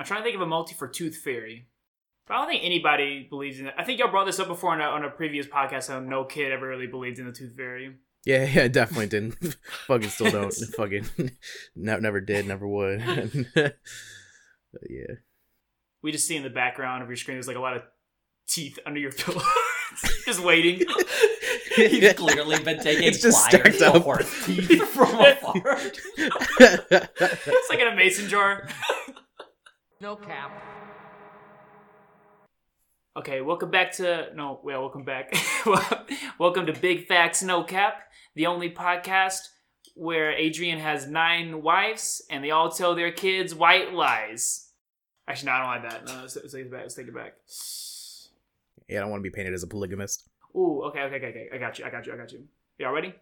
I'm trying to think of a multi for Tooth Fairy. But I don't think anybody believes in it. I think y'all brought this up before on a, on a previous podcast. How no kid ever really believed in the Tooth Fairy. Yeah, yeah, definitely didn't. fucking still don't. fucking no, never did, never would. But yeah. We just see in the background of your screen there's like a lot of teeth under your pillow, just waiting. He's clearly been taking It's just pliers stacked up. horse teeth from afar. It's like in a mason jar. No cap. Okay, welcome back to no, well, welcome back. welcome to Big Facts No Cap, the only podcast where Adrian has nine wives and they all tell their kids white lies. Actually, no, I don't like that. No, let's, let's take it back. Let's take it back. yeah, I don't want to be painted as a polygamist. Ooh, okay, okay, okay, okay. I got you. I got you. I got you. Y'all ready?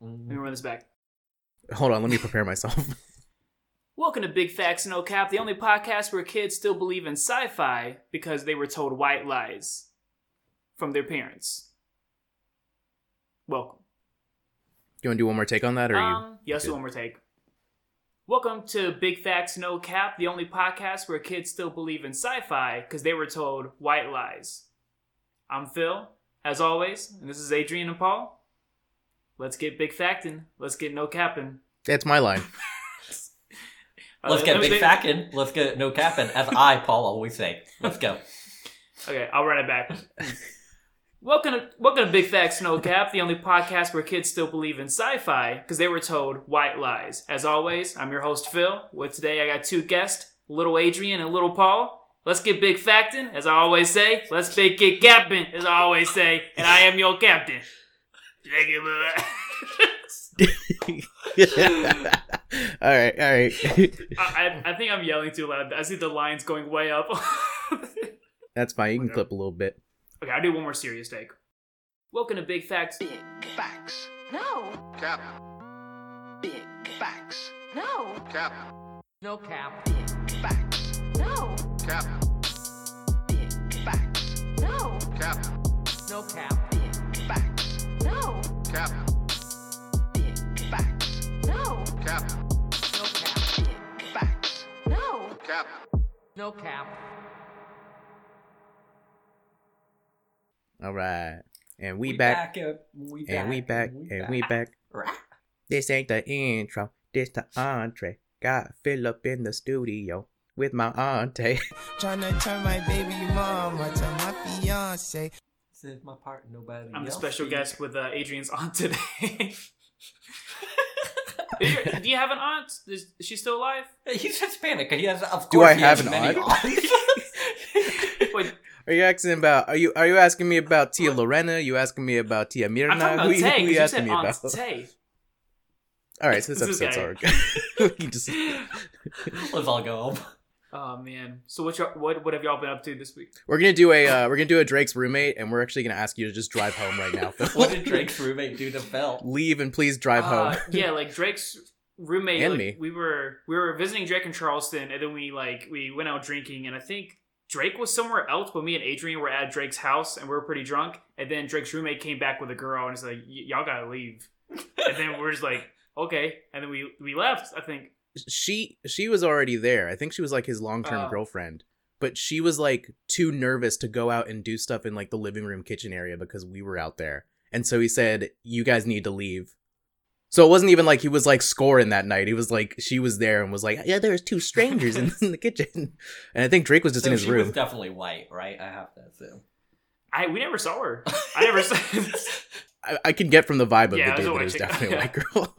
Let me mm-hmm. run this back. Hold on, let me prepare myself. Welcome to Big Facts No Cap, the only podcast where kids still believe in sci-fi because they were told white lies from their parents. Welcome. you want to do one more take on that, or you? Um, yes, good? one more take. Welcome to Big Facts No Cap, the only podcast where kids still believe in sci-fi because they were told white lies. I'm Phil, as always, and this is Adrian and Paul. Let's get big facting. Let's get no capping. That's my line. Uh, Let's get big fackin'. Let's get no capping. As I, Paul, always say. Let's go. Okay, I'll run it back. welcome to welcome to Big Facts No Cap, the only podcast where kids still believe in sci-fi because they were told white lies. As always, I'm your host Phil. With today, I got two guests, Little Adrian and Little Paul. Let's get big factin', as I always say. Let's big get capping, as I always say. And I am your captain. Thank you, brother. all right, all right. I, I, I think I'm yelling too loud. I see the lines going way up. That's fine. You can clip a little bit. Okay, I'll do one more serious take. Welcome to Big Facts. Big facts. No, Cap. Big facts. no, Cap. No cap. Big facts. no, Cap. Big facts. no, Cap. No cap. Big facts. no, Cap. Cap. No cap. Facts. no. Cap. No cap. All right, and we, back, uh, we and we back, and we back. Rah. This ain't the intro. This the entree. Got Philip in the studio with my auntie. Trying to turn my baby mama to my fiance. This is my part. Nobody. I'm the else special sees. guest with uh, Adrian's aunt today. Is your- do you have an aunt? Is, is she still alive? He's Hispanic. He has. Of Do course I he have has an many aunt? aunts. Wait, Are you asking about? Are you are you asking me about Tia Lorena? you asking me about Tia Mirna? I'm talking about Who you- Tay. who 'cause you You asking said me Aunt about? Tay. All right, so this This episode's guy. already. we just Let's all go home. Oh man. So what y'all, what what have y'all been up to this week? we're gonna do a uh, we're gonna do a Drake's roommate, and we're actually gonna ask you to just drive home right now. What did Drake's roommate do to Phil? Leave and please drive Uh, home. yeah, like Drake's roommate And like, me. We were we were visiting Drake in Charleston, and then we like we went out drinking, and I think Drake was somewhere else, but me and Adrian were at Drake's house, and we were pretty drunk. And then Drake's roommate came back with a girl, and it's like, "Y- y'all gotta leave. And then we're just like, okay. And then we we left. I think. She she was already there. I think she was like his long term Oh. girlfriend, but she was like too nervous to go out and do stuff in like the living room kitchen area because we were out there. And so he said, "You guys need to leave." So it wasn't even like he was like scoring that night. He was like she was there and was like, "Yeah, there's two strangers in, in the kitchen." And I think Drake was just so in his she room. was definitely white, right? I have to assume. I we never saw her. I never saw. I, I can get from the vibe of Yeah, the was dude that it was definitely a white girl.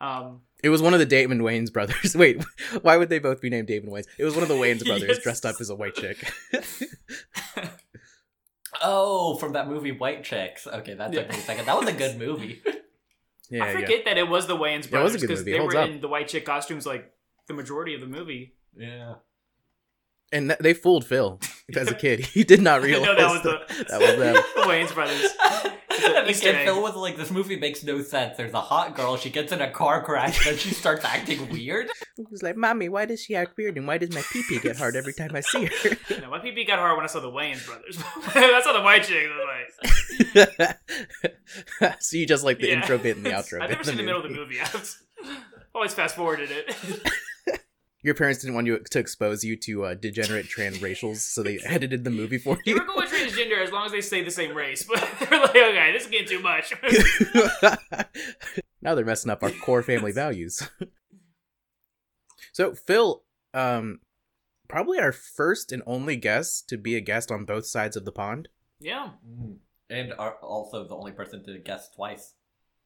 um. It was one of the Damon Wayans brothers. Wait, why would they both be named Damon Wayans? It was one of the Wayans brothers Yes. dressed up as a white chick. Oh, from that movie White Chicks. Okay, that took Yeah. me a second. That was a good movie. yeah, I yeah. forget that it was the Wayans Yeah, it was brothers because movie. It they holds were up. in the white chick costumes like the majority of the movie. yeah. And th- they fooled Phil as a kid. He did not realize know that was the that was them. the Wayans brothers. and the Easter egg. Phil was like, "This movie makes no sense. There's a hot girl. She gets in a car crash, then she starts acting weird." He was like, "Mommy, why does she act weird? And why does my pee pee get hard every time I see her?" No, my pee got hard when I saw the Wayans brothers. I saw the white chick. I was like, so you just like the yeah. intro bit and the outro I've bit. never seen the middle of the movie. I've always fast forwarded it. Your parents didn't want you to expose you to uh, degenerate transracials, so they edited the movie for You you. were going with transgender as long as they stay the same race, but they're like, okay, this is getting too much. now they're messing up our core family values. so Phil, um, probably our first and only guest to be a guest on both sides of the pond. yeah. Mm. And are also the only person to guest twice.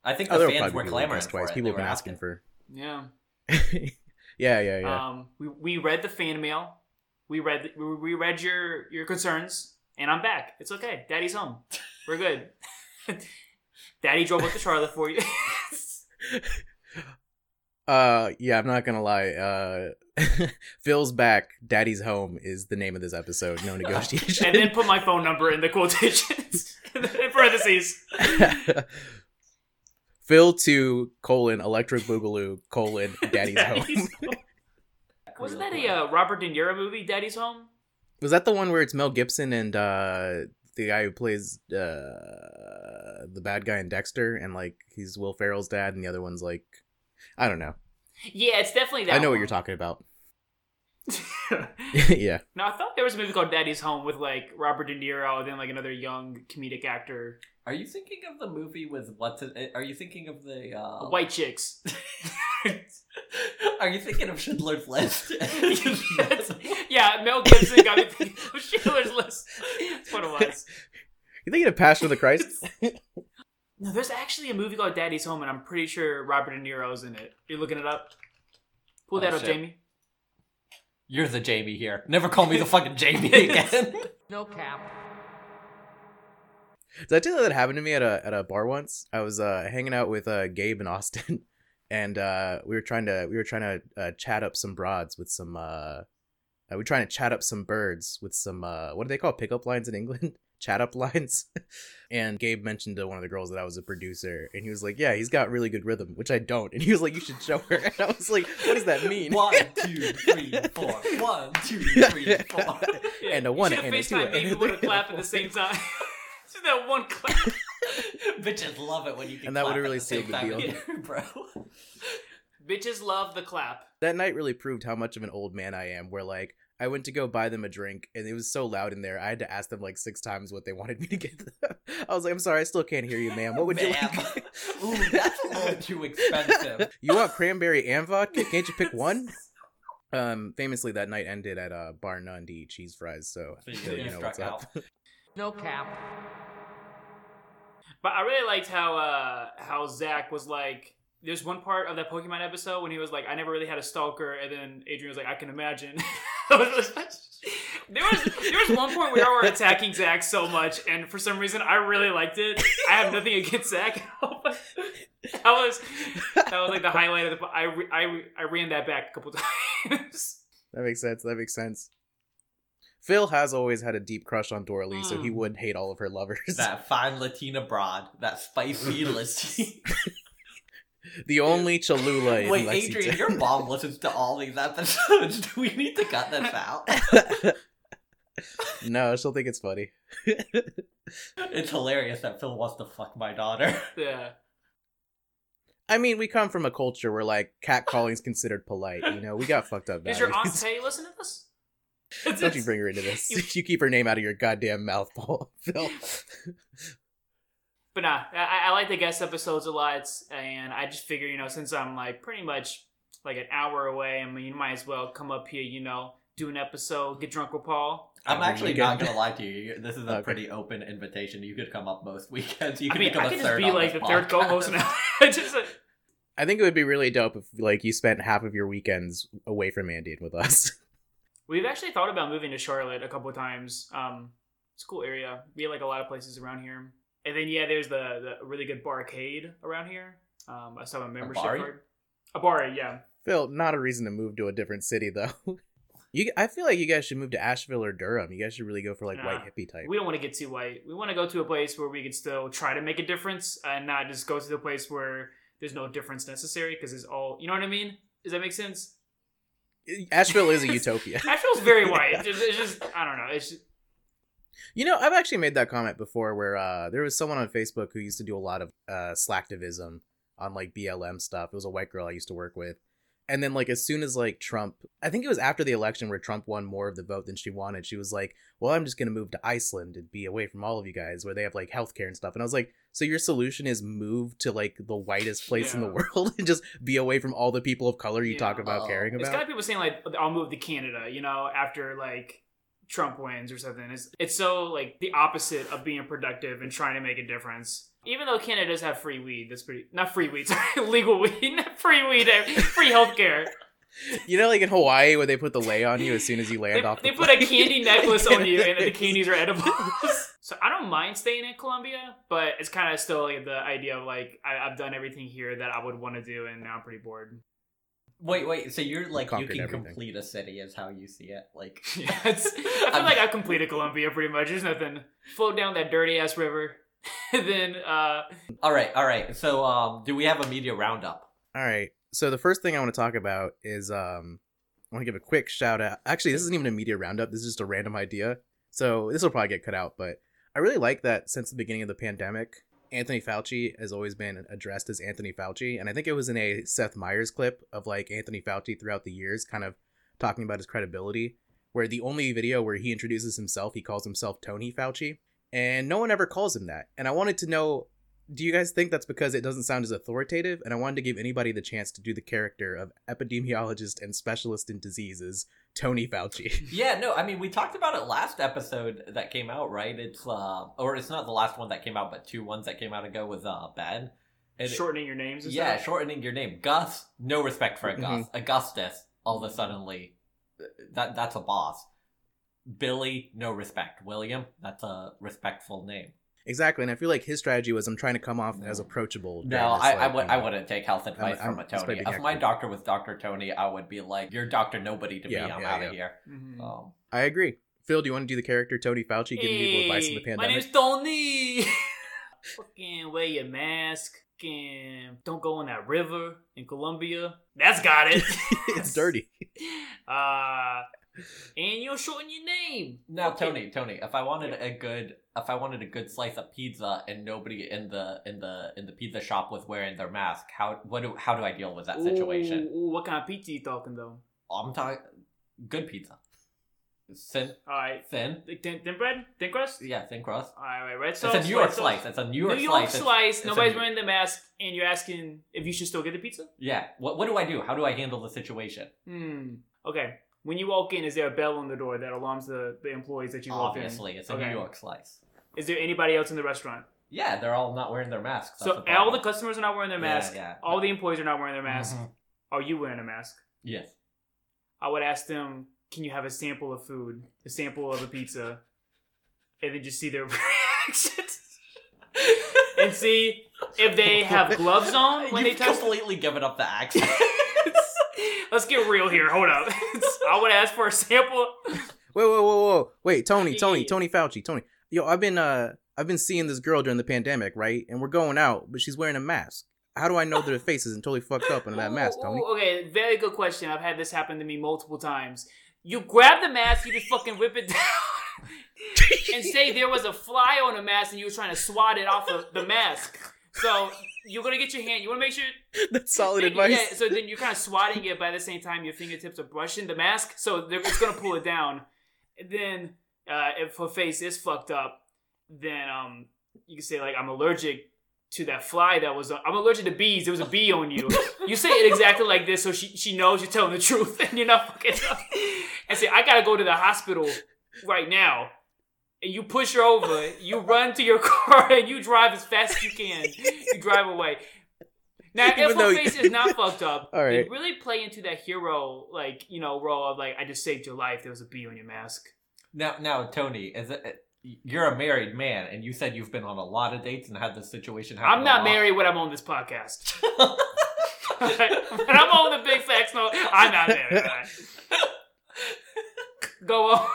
I think Oh, the there were fans were people who clamoring guessed for twice. it. People have been were asking for. Yeah. yeah, yeah, yeah. Um, we, we read the fan mail. We read we, we read your your concerns, and I'm back. It's okay. Daddy's home. We're good. Daddy drove up to Charlotte for you. Uh, yeah, I'm not gonna lie. Uh, Phil's back. Daddy's home is the name of this episode. No negotiation. and then put my phone number in the quotations in parentheses. Phil two colon electric boogaloo colon daddy's home. Daddy's home. Wasn't that a uh, Robert De Niro movie, Daddy's Home? Was that the one where it's Mel Gibson and uh the guy who plays uh the bad guy in Dexter and like he's Will Ferrell's dad and the other one's like I don't know. Yeah, it's definitely that. I know what you're talking about. yeah. no, I thought there was a movie called Daddy's Home with like Robert De Niro and then like another young comedic actor, Are you thinking of the movie with what's it? Are you thinking of the uh, white chicks. Are you thinking of Schindler's List? Yeah, Mel Gibson got me thinking of Schindler's List. That's what it was. You thinking of Passion of the Christ? No, there's actually a movie called Daddy's Home, and I'm pretty sure Robert De Niro's in it. You're looking it up. Pull that Oh, up, shit. Jamie. You're the Jamie here. Never call me the fucking Jamie again. No cap. Did I tell you that happened to me at a at a bar once? I was uh hanging out with uh Gabe and Austin and uh we were trying to we were trying to uh, chat up some broads with some uh, we were trying to chat up some birds with some uh what do they call pickup lines in England? chat up lines. and Gabe mentioned to one of the girls that I was a producer and he was like, "Yeah, he's got really good rhythm," which I don't. And he was like, "You should show her." And I was like, "What does that mean?" One, two, three, four. One, two, three, four. Yeah, And a you one and a two FaceTimed and a me with clap at the same time. Just that one clap. Bitches love it when you can And that would've really the same sealed the deal. either, bro. Bitches love the clap. that night really proved how much of an old man I am. Where like I went to go buy them a drink, and it was so loud in there, I had to ask them like six times what they wanted me to get them. I was like, "I'm sorry, I still can't hear you, ma'am. What would you like? Ooh, that's a little too expensive. you want cranberry and vodka? Can't you pick one?" Um, famously, that night ended at uh, Bar None to eat cheese fries. So, So you so you know what's struck up. No cap. But I really liked how uh how Zach was like. There's one part of that Pokemon episode when he was like, "I never really had a stalker," and then Adrian was like, "I can imagine." there was there was one point where we were attacking Zach so much, and for some reason, I really liked it. I have nothing against Zach. that was that was like the highlight of the. I I I ran that back a couple times. That makes sense. That makes sense. Phil has always had a deep crush on Doralee, so he Mm. would hate all of her lovers. That fine Latina broad, that spicy Latina. the only Cholula in Wait, Lexington. Adrian, your mom listens to all these episodes. Do we need to cut this out? no, she'll think it's funny. It's hilarious that Phil wants to fuck my daughter. yeah. I mean, we come from a culture where like catcalling is considered polite. You know, we got fucked up. Does your aunt values. Tay listen to this? Don't you bring her into this? You keep her name out of your goddamn mouth, Paul. Phil. But nah, I, I like the guest episodes a lot, and I just figure, you know, since I'm like pretty much like an hour away, I mean, you might as well come up here, you know, do an episode, get drunk with Paul. I'm actually weekend. not gonna lie to you. This is a Okay. pretty open invitation. You could come up most weekends. You I could mean, become I a could just third be like the this third co-host now. I just, uh, I think it would be really dope if like you spent half of your weekends away from Andy and with us. we've actually thought about moving to Charlotte a couple of times. Um, it's a cool area. We have like a lot of places around here. And then yeah, there's the the really good barcade around here. Um, I still have a membership Bari? card. A bar, yeah. Phil, not a reason to move to a different city though. You, I feel like you guys should move to Asheville or Durham. You guys should really go for like Nah. white hippie type. We don't want to get too white. We want to go to a place where we can still try to make a difference and not just go to the place where there's no difference necessary because it's all, you know what I mean? Does that make sense? Asheville is a utopia. Asheville's very white. It's just, it's just I don't know. It's just, You know, I've actually made that comment before where uh, there was someone on Facebook who used to do a lot of uh, slacktivism on like BLM stuff. It was a white girl I used to work with. And then like as soon as like Trump, I think it was after the election where Trump won more of the vote than she wanted. She was like, "Well, I'm just gonna move to Iceland and be away from all of you guys, where they have like healthcare and stuff." And I was like, "So your solution is move to like the whitest place in the world and just be away from all the people of color you Yeah. talk about Oh. caring It's about?" kind of people saying like I'll move to Canada, you know, after like Trump wins or something. It's it's so like the opposite of being productive and trying to make a difference. Even though Canada does have free weed, that's pretty not free weed, sorry, legal weed, not free weed, eh, free healthcare. You know, like in Hawaii where they put the lay on you as soon as you land They, off. they the put a candy necklace on you, and the candies are edible. so I don't mind staying in Columbia, but it's kind of still like the idea of like I, I've done everything here that I would want to do, and now I'm pretty bored. Wait, wait. So you're like you can everything. complete a city, is how you see it. Like, Yeah, it's, I feel I'm- like I've completed Columbia pretty much. There's nothing. Float down that dirty ass river. then, uh, all right, all right. So, um, do we have a media roundup? All right. So the first thing I want to talk about is um I want to give a quick shout out. Actually, this isn't even a media roundup. This is just a random idea. So this will probably get cut out, but I really like that since the beginning of the pandemic, Anthony Fauci has always been addressed as Anthony Fauci, and I think it was in a Seth Meyers clip of like Anthony Fauci throughout the years kind of talking about his credibility, where the only video where he introduces himself, he calls himself Tony Fauci, and no one ever calls him that. And I wanted to know do you guys think that's because it doesn't sound as authoritative? And I wanted to give anybody the chance to do the character of epidemiologist and specialist in diseases, Tony Fauci. Yeah, no. I mean, we talked about it last episode that came out, right? It's uh, or it's not the last one that came out, but two ones that came out ago was uh, Ben. And shortening your names and yeah, stuff. shortening your name. Gus, no respect for a Gus. Mhm. Augustus, all of a suddenly, that that's a boss. Billy, no respect. William, that's a respectful name. Exactly, and I feel like his strategy was I'm trying to come off as approachable. No, this, I, I like, would I wouldn't take health advice I'm- from a Tony. being If my doctor was Doctor Tony, I would be like, "You're Doctor Nobody to Yeah, me. I'm yeah, out yeah. of here." Mhm. Um, I agree. Phil, do you want to do the character Tony Fauci giving people advice in the Hey, My pandemic? name's Tony. Fucking wear your mask. Fucking don't go in that river in Columbia. That's got it. it's dirty. Uh, and you'll shorten your name. Now, Okay. Tony, Tony, if I wanted a good, if I wanted a good slice of pizza and nobody in the in the in the pizza shop was wearing their mask, how what do how do I deal with that situation? Ooh, what kind of pizza you talking though? I'm talking good pizza, thin, All right, thin, thin, thin bread, thin crust. yeah, thin crust. All right, right. red It's a New York slice. It's a New York slice. New York slice. It's- slice. it's Nobody's New- wearing the mask, and you're asking if you should still get the pizza. Yeah. What what do I do? How do I handle the situation? Hmm. Okay. When you walk in, is there a bell on the door that alarms the, the employees that you walk in? Obviously, it's a Okay. New York slice. Is there anybody else in the restaurant? Yeah, they're all not wearing their masks. so the all the problem. customers are not wearing their Yeah, mask. yeah. All the employees are not wearing their mask. Mhm. Are you wearing a mask? Yes. I would ask them, "Can you have a sample of food, a sample of a pizza, and then just see their reactions, and see if they have gloves on when You've they touch." completely given up the accent. Let's get real here. Hold up. I would ask for a sample. Wait, whoa, whoa, whoa! Wait, Tony, Tony, Tony Fauci, Tony. Yo, I've been uh, I've been seeing this girl during the pandemic, right? And we're going out, but she's wearing a mask. How do I know that her face isn't totally fucked up under that mask, Tony? okay, very good question. I've had this happen to me multiple times. You grab the mask, you just fucking rip it down, and say there was a fly on the mask and you were trying to swat it off of the mask. So you're gonna get your hand. You want to make sure. That's solid advice. Yeah, so then you're kind of swatting it, but at the same time your fingertips are brushing the mask, so they're- it's gonna pull it down. And then uh, if her face is fucked up, then um you can say like I'm allergic to that fly that was. On, I'm allergic to bees. There was a bee on you. You say it exactly like this, so she she knows you're telling the truth, and you're not fucking up. And say I gotta go to the hospital right now. And you push her over. You run to your car and you drive as fast as you can. You drive away. Now, if Even her though- face is not fucked up, All right. you really play into that hero, like you know, role of like I just saved your life. There was a bee on your mask. now, now, Tony, is it? Uh, you're a married man, and you said you've been on a lot of dates and had this situation happen. I'm a not lot. married when I'm on this podcast. when I'm on the big facts, no, I'm not married. Go on.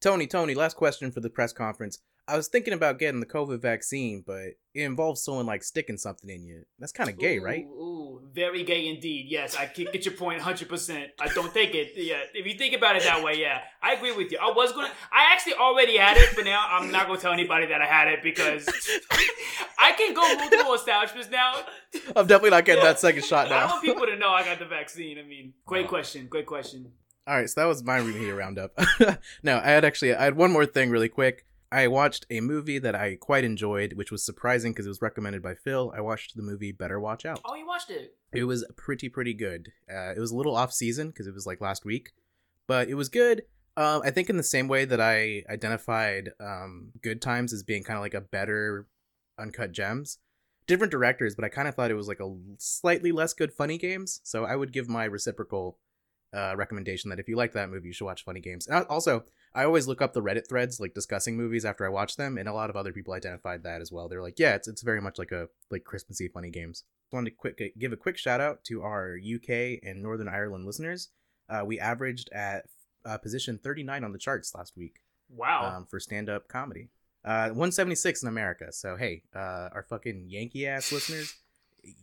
Tony, Tony, last question for the press conference. I was thinking about getting the COVID vaccine, but it involves someone like sticking something in you. That's kind of gay, Ooh, right? Ooh, very gay indeed. Yes, I can get your point 100%. I don't take it. Yeah, if you think about it that way, yeah, I agree with you. I was gonna, I actually already had it, but now I'm not gonna tell anybody that I had it because I can go multiple establishments now. I'm definitely not getting that second shot now. I don't want people to know I got the vaccine. I mean, great question, great question. All right, so that was my media roundup. no, I had actually I had one more thing really quick. I watched a movie that I quite enjoyed, which was surprising because it was recommended by Phil. I watched the movie Better Watch Out. Oh, you watched it? It was pretty pretty good. Uh, it was a little off season because it was like last week, but it was good. Um, I think in the same way that I identified um, Good Times as being kind of like a better Uncut Gems, different directors, but I kind of thought it was like a slightly less good Funny Games. So I would give my reciprocal uh, recommendation that if you like that movie, you should watch Funny Games. And I- also, I always look up the Reddit threads like discussing movies after I watch them, and a lot of other people identified that as well. They're like, yeah, it's it's very much like a like Christmassy Funny Games. wanted to quick give a quick shout out to our UK and Northern Ireland listeners. Uh, we averaged at uh, position 39 on the charts last week Wow. um, for stand up comedy. Uh, 176 in America. So hey, uh, our fucking Yankee ass listeners,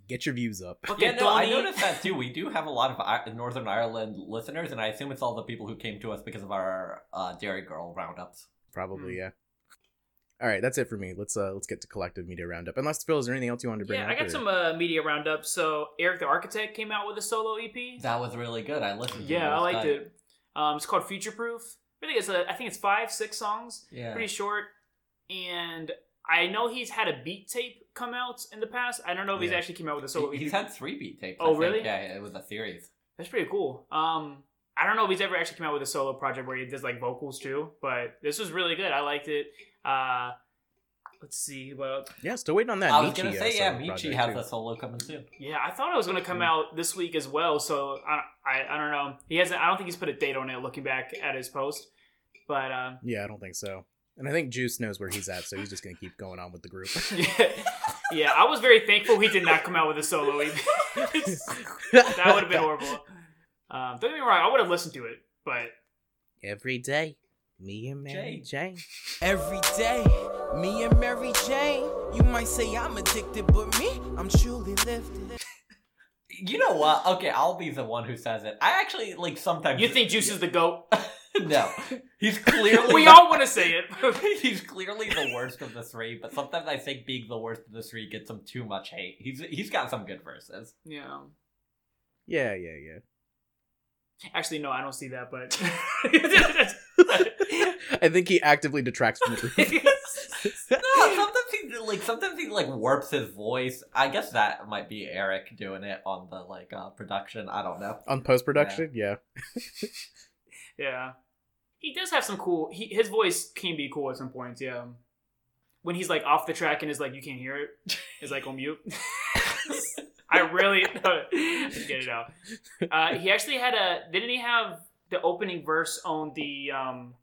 get your views up. Okay, Yeah, no, I noticed that too. We do have a lot of Northern Ireland listeners, and I assume it's all the people who came to us because of our uh, Derry Girl roundups. Probably Hmm. yeah. All right, that's it for me. Let's uh let's get to collective media roundup. Unless Phil, is there anything else you wanted to bring Yeah, up? I got or- some uh, media roundup. So Eric the Architect came out with a solo EP. That was really good. I listened. to it. Yeah, I liked tight. it. Um, it's called Future Proof. Really, it's a. I think it's five, six songs. Yeah. Pretty short. And I know he's had a beat tape come out in the past. I don't know if he's actually came out with a solo He- He's had three beat tapes. Oh, I think. really? Yeah, it was a series. That's pretty cool. Um, I don't know if he's ever actually come out with a solo project where he does like vocals too, but this was really good. I liked it. Uh, let's see. Well, Yeah, still waiting on that. I was Meechy, gonna uh, say, yeah, solo Meechy has too. a solo coming soon. yeah, I thought it was gonna come out this week as well. So I, I, I don't know. He hasn't. I don't think he's put a date on it. Looking back at his post, but um, Yeah, I don't think so. And I think Juice knows where he's at, so he's just gonna keep going on with the group. yeah, yeah, I was very thankful he did not come out with a solo EP. that would have been horrible. Um, don't get me wrong, I would have listened to it, but Every day, me and Mary Jane. Every day, me and Mary Jane. You might say I'm addicted, but me, I'm truly lifted. You know what? Okay, I'll be the one who says it. I actually like sometimes. you think Juice is the goat? No, he's clearly. we the- all want to say it. he's clearly the worst of the three, but sometimes I think being the worst of the three gets him too much hate. He's he's got some good verses. yeah. Yeah, yeah, yeah. Actually, no, I don't see that, but I think he actively detracts from the group. No, sometimes he like sometimes he like warps his voice. I guess that might be Eric doing it on the like uh production. I don't know. On post production, yeah. yeah, he does have some cool. He, his voice can be cool at some points. Yeah, when he's like off the track and is like you can't hear it, is like on mute. I really get it out. Uh, he actually had a. Didn't he have the opening verse on the um,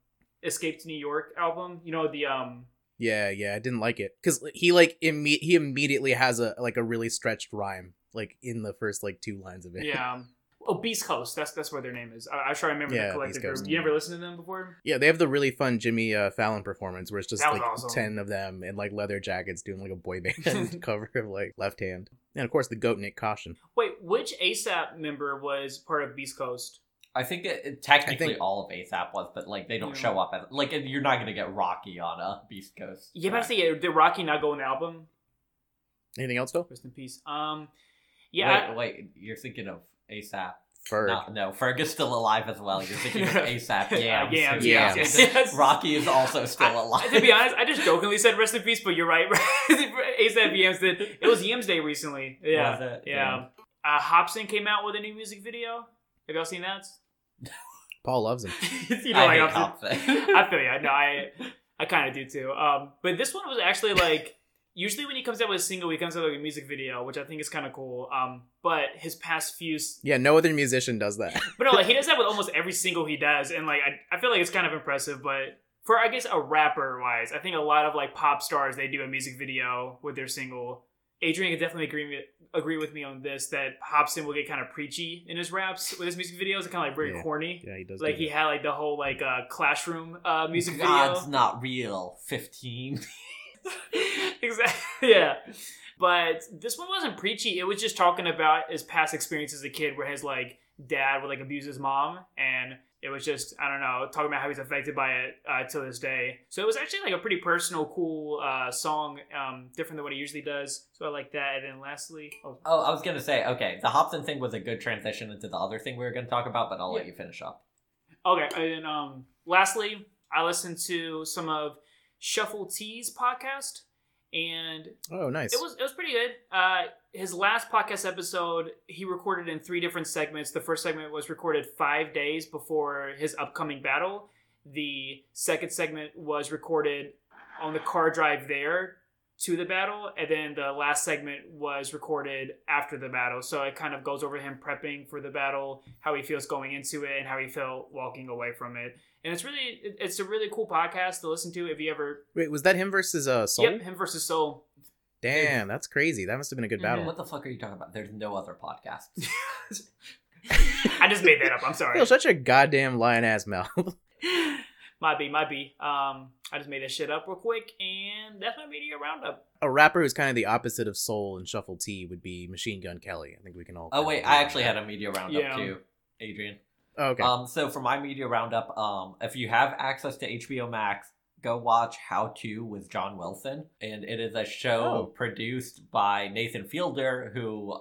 "Escape to New York" album? You know the um. Yeah, yeah, I didn't like it because he like imme- he immediately has a like a really stretched rhyme like in the first like two lines of it. Yeah. Oh, Beast Coast. That's that's what their name is. I, I try to remember Yeah, the collective Beast Coast. group. You never listened to them before? yeah. They have the really fun Jimmy uh, Fallon performance where it's just like awesome. ten of them in like leather jackets doing like a boy band cover of like Left Hand, and of course the goat Nyck Caution. Wait, which ASAP member was part of Beast Coast? I think it, it- technically I think- all of ASAP was, but like they don't Yeah. show up as like you're not gonna get Rocky on a Beast Coast. Yeah, but I say did Rocky not go on the album? Anything else, though? Rest in peace. Um, yeah, Wait, wait, you're thinking of ASAP. Ferg. No, no, Ferg is still alive as well. You're thinking of ASAP. Uh, Yams. Yams, Yams, Yes. yes. Rocky is also still I- alive. to be honest, I just jokingly said rest in peace, but you're right. ASAP Yams did. It was Yams Day recently. Yeah, Was it? yeah. Uh, Hopsin came out with a new music video. Have y'all seen that? Paul loves him. you know, I like hate Hopsin. Hopsin. I feel ya. No, I I kind of do too. Um, but this one was actually like usually when he comes out with a single, he comes out with a music video, which I think is kind of cool. Um, but his past few, Yeah, no other musician does that. but no, like he does that with almost every single he does, and like I, I feel like it's kind of impressive. But for I guess a rapper wise, I think a lot of like pop stars they do a music video with their single. Adrian can definitely agree with, agree with me on this that Hopsin will get kind of preachy in his raps with his music videos, kind of like very Yeah. corny. Yeah, he does. Like do he that. had like the whole like uh, classroom uh, music God's video. not real. Fifteen. exactly. Yeah. But this one wasn't preachy. It was just talking about his past experience as a kid, where his like dad would like abuse his mom, and it was just I don't know talking about how he's affected by it uh, to this day. So it was actually like a pretty personal, cool uh, song, um, different than what he usually does. So I like that. And then lastly, oh, Oh, I was gonna say, okay, the Hopsin thing was a good transition into the other thing we were gonna talk about, but I'll let you finish up. Okay, and um, lastly, I listened to some of Shuffle T's podcast, and Oh, nice. it was it was pretty good. Uh, his last podcast episode, he recorded in three different segments. The first segment was recorded five days before his upcoming battle. The second segment was recorded on the car drive there to the battle, and then the last segment was recorded after the battle. So it kind of goes over him prepping for the battle, how he feels going into it, and how he felt walking away from it. And it's really, it's a really cool podcast to listen to if you ever. Wait, was that him versus uh Soul? Yep, him versus Soul. Damn, that's crazy. That must have been a good Mhm. battle. What the fuck are you talking about? There's no other podcast. I just made that up. I'm sorry. You're such a goddamn lion ass mouth. might be, might be. Um, I just made that shit up real quick, and that's my media roundup. a rapper who's kind of the opposite of Soul and Shuffle T would be Machine Gun Kelly. I think we can all. oh wait, I actually had a media roundup Yeah. too, Adrian. Oh, okay. Um, so for my media roundup, um, if you have access to HBO Max, go watch How To with John Wilson, and it is a show Oh. produced by Nathan Fielder, who,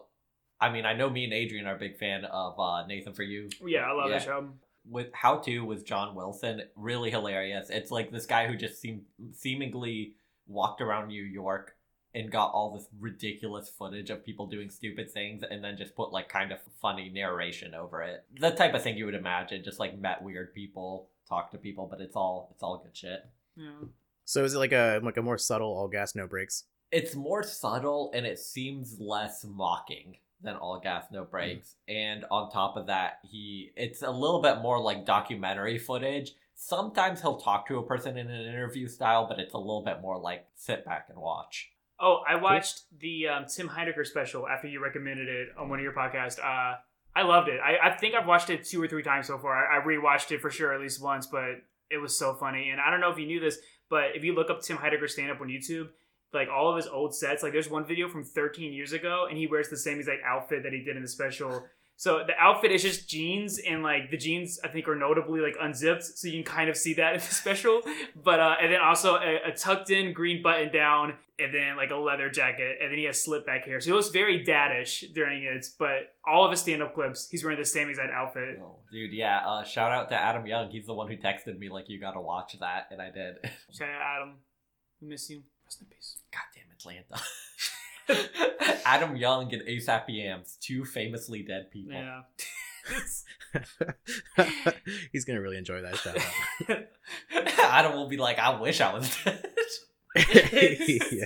I mean, I know me and Adrian are a big fan of uh, Nathan for You. Yeah, I love Yeah. that show. With How To with John Wilson, really hilarious. It's like this guy who just seemed seemingly walked around New York and got all this ridiculous footage of people doing stupid things and then just put like kind of funny narration over it. The type of thing you would imagine, just like met weird people, talk to people, but it's all it's all good shit. Yeah. so is it like a like a more subtle all gas no brakes? It's more subtle and it seems less mocking than all gas no brakes. And on top of that, he it's a little bit more like documentary footage. Sometimes he'll talk to a person in an interview style, but it's a little bit more like sit back and watch. Oh, I watched the um, Tim Heidecker special after you recommended it on one of your podcasts. Uh, I loved it. I, I think I've watched it two or three times so far. I, I rewatched it for sure at least once, but it was so funny. And I don't know if you knew this, but if you look up Tim Heidecker stand up on YouTube, like all of his old sets, like there's one video from 13 years ago, and he wears the same exact outfit that he did in the special. So the outfit is just jeans, and like the jeans I think are notably like unzipped, so you can kind of see that in the special. But uh, and then also a, a tucked in green button down, and then like a leather jacket, and then he has slip back hair. So it was very dadish during it. But all of his stand up clips, he's wearing the same exact outfit. Oh, dude, yeah. Uh, shout out to Adam Young. He's the one who texted me like you gotta watch that, and I did. Shout out Adam, we miss you. Rest in peace. God damn Atlanta. Adam Young and ASAP Yams, two famously dead people. Yeah. He's gonna really enjoy that shout out. Adam will be like, I wish I was dead. yeah.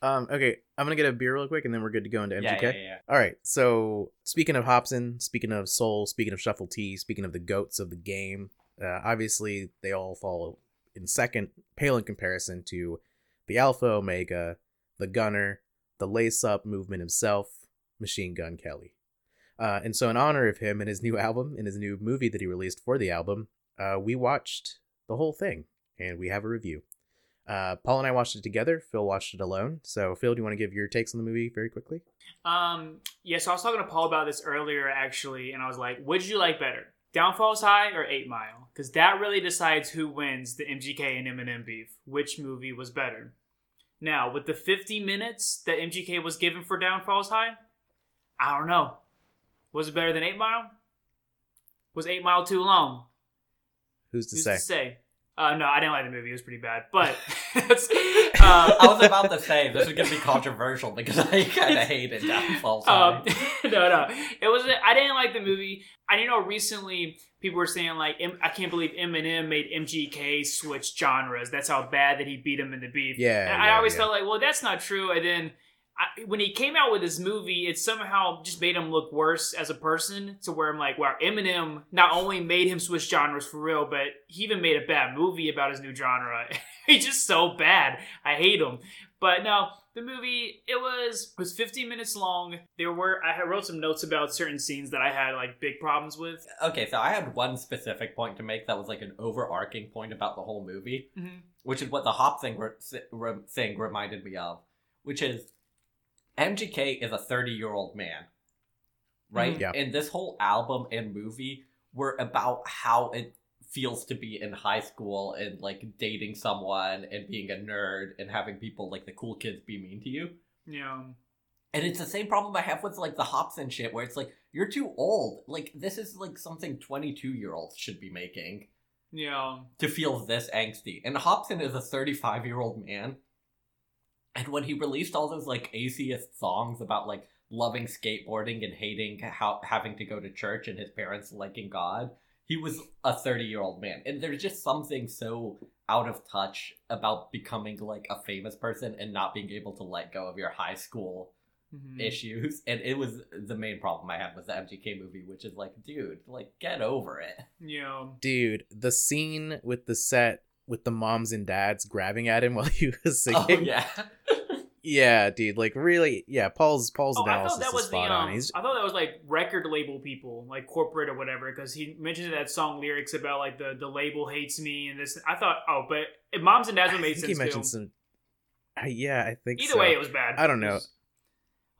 Um, okay, I'm gonna get a beer real quick, and then we're good to go into MGK. Yeah, yeah, yeah. All right. So speaking of Hopsin, speaking of Soul, speaking of Shuffle T, speaking of the goats of the game, uh, obviously they all fall in second, pale in comparison to the Alpha Omega, the Gunner, the Lace Up Movement himself, Machine Gun Kelly. Uh, and so, in honor of him and his new album and his new movie that he released for the album, uh, we watched the whole thing and we have a review. Uh, Paul and I watched it together. Phil watched it alone. So, Phil, do you want to give your takes on the movie very quickly? Um, yeah, so I was talking to Paul about this earlier, actually, and I was like, "Would you like better, Downfalls High or Eight Mile?" Because that really decides who wins the MGK and Eminem beef. Which movie was better? Now, with the 50 minutes that MGK was given for Downfalls High, I don't know. Was it better than Eight Mile? Was Eight Mile too long? Who's to Who's say? to say? Uh, no, I didn't like the movie. It was pretty bad. But that's, I was about to say this is gonna be controversial because I kind of hated Downfall. Um, Side. no, no, it was. I didn't like the movie. I you know recently people were saying like M- I can't believe Eminem made MGK switch genres. That's how bad that he beat him in the beef. Yeah, and I always yeah. felt like, well, that's not true. And then I, when he came out with his movie, it somehow just made him look worse as a person. To where I'm like, wow, Eminem not only made him switch genres for real, but he even made a bad movie about his new genre. He's just so bad. I hate him. But no, the movie it was was 15 minutes long. There were I had wrote some notes about certain scenes that I had like big problems with. Okay, so I had one specific point to make that was like an overarching point about the whole movie, Mhm. which is what the hop thing re- thing reminded me of, which is MGK is a 30 year old man, right? Mhm. Yeah. And this whole album and movie were about how it feels to be in high school and like dating someone and being a nerd and having people like the cool kids be mean to you. Yeah. And it's the same problem I have with like the Hopsin shit, where it's like you're too old. Like this is like something 22 year olds should be making Yeah. to feel this angsty. And Hopsin is a 35 year old man. And when he released all those like atheist songs about like loving skateboarding and hating how having to go to church and his parents liking God, he was a 30 year old man. And there's just something so out of touch about becoming like a famous person and not being able to let go of your high school Mhm. issues. And it was the main problem I had with the MGK movie, which is like, dude, like get over it. Yeah. Dude, the scene with the set with the moms and dads grabbing at him while he was singing. Oh yeah. Yeah, dude, like really, yeah. Paul's Paul's Oh, I analysis thought that is was the spot um, on. He's I thought that was like record label people, like corporate or whatever, because he mentioned that song lyrics about like the the label hates me and this. I thought, oh, but moms and dads would I made think sense he mentioned too. some. I, yeah, I think Either so. way, it was bad. I don't know.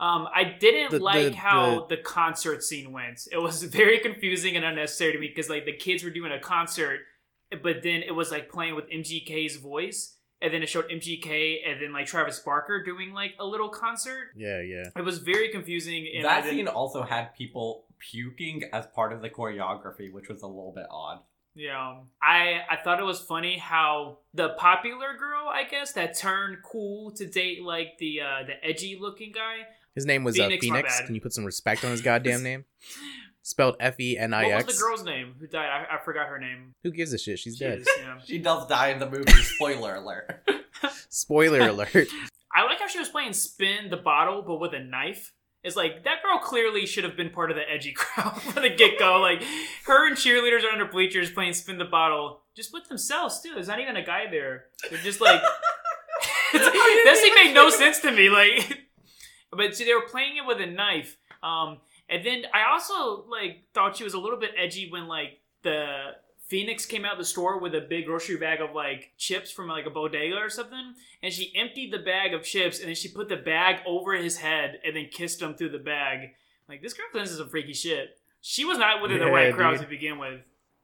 Um, I didn't The- like the- how the concert scene went. It was very confusing and unnecessary to me because like the kids were doing a concert, but then it was like playing with MGK's voice, and then it showed MGK and then like Travis Barker doing like a little concert. Yeah, yeah. It was very confusing. And that scene also had people puking as part of the choreography, which was a little bit odd. Yeah, I I thought it was funny how the popular girl, I guess, that turned cool to date like the uh, the edgy looking guy. His name was uh, Phoenix, my Phoenix. Can you put some respect on his goddamn name? Spelled F E N I What was the girl's name who died? I, I forgot her name. Who gives a shit? She's She dead. is, yeah. She does die in the movie. Spoiler alert. Spoiler alert. I like how she was playing spin the bottle, but with a knife. It's like that girl clearly should have been part of the edgy crowd from the get go. Like her and cheerleaders are under bleachers playing spin the bottle, just with themselves too. There's not even a guy there. They're just like that scene made no sense to me. Like, but see, they were playing it with a knife. Um, and then I also like thought she was a little bit edgy when like the Phoenix came out of the store with a big grocery bag of like chips from like a bodega or something, and she emptied the bag of chips and then she put the bag over his head and then kissed him through the bag. Like this girl thinks is some freaky shit. She was not within the Yeah, right crowd to begin with.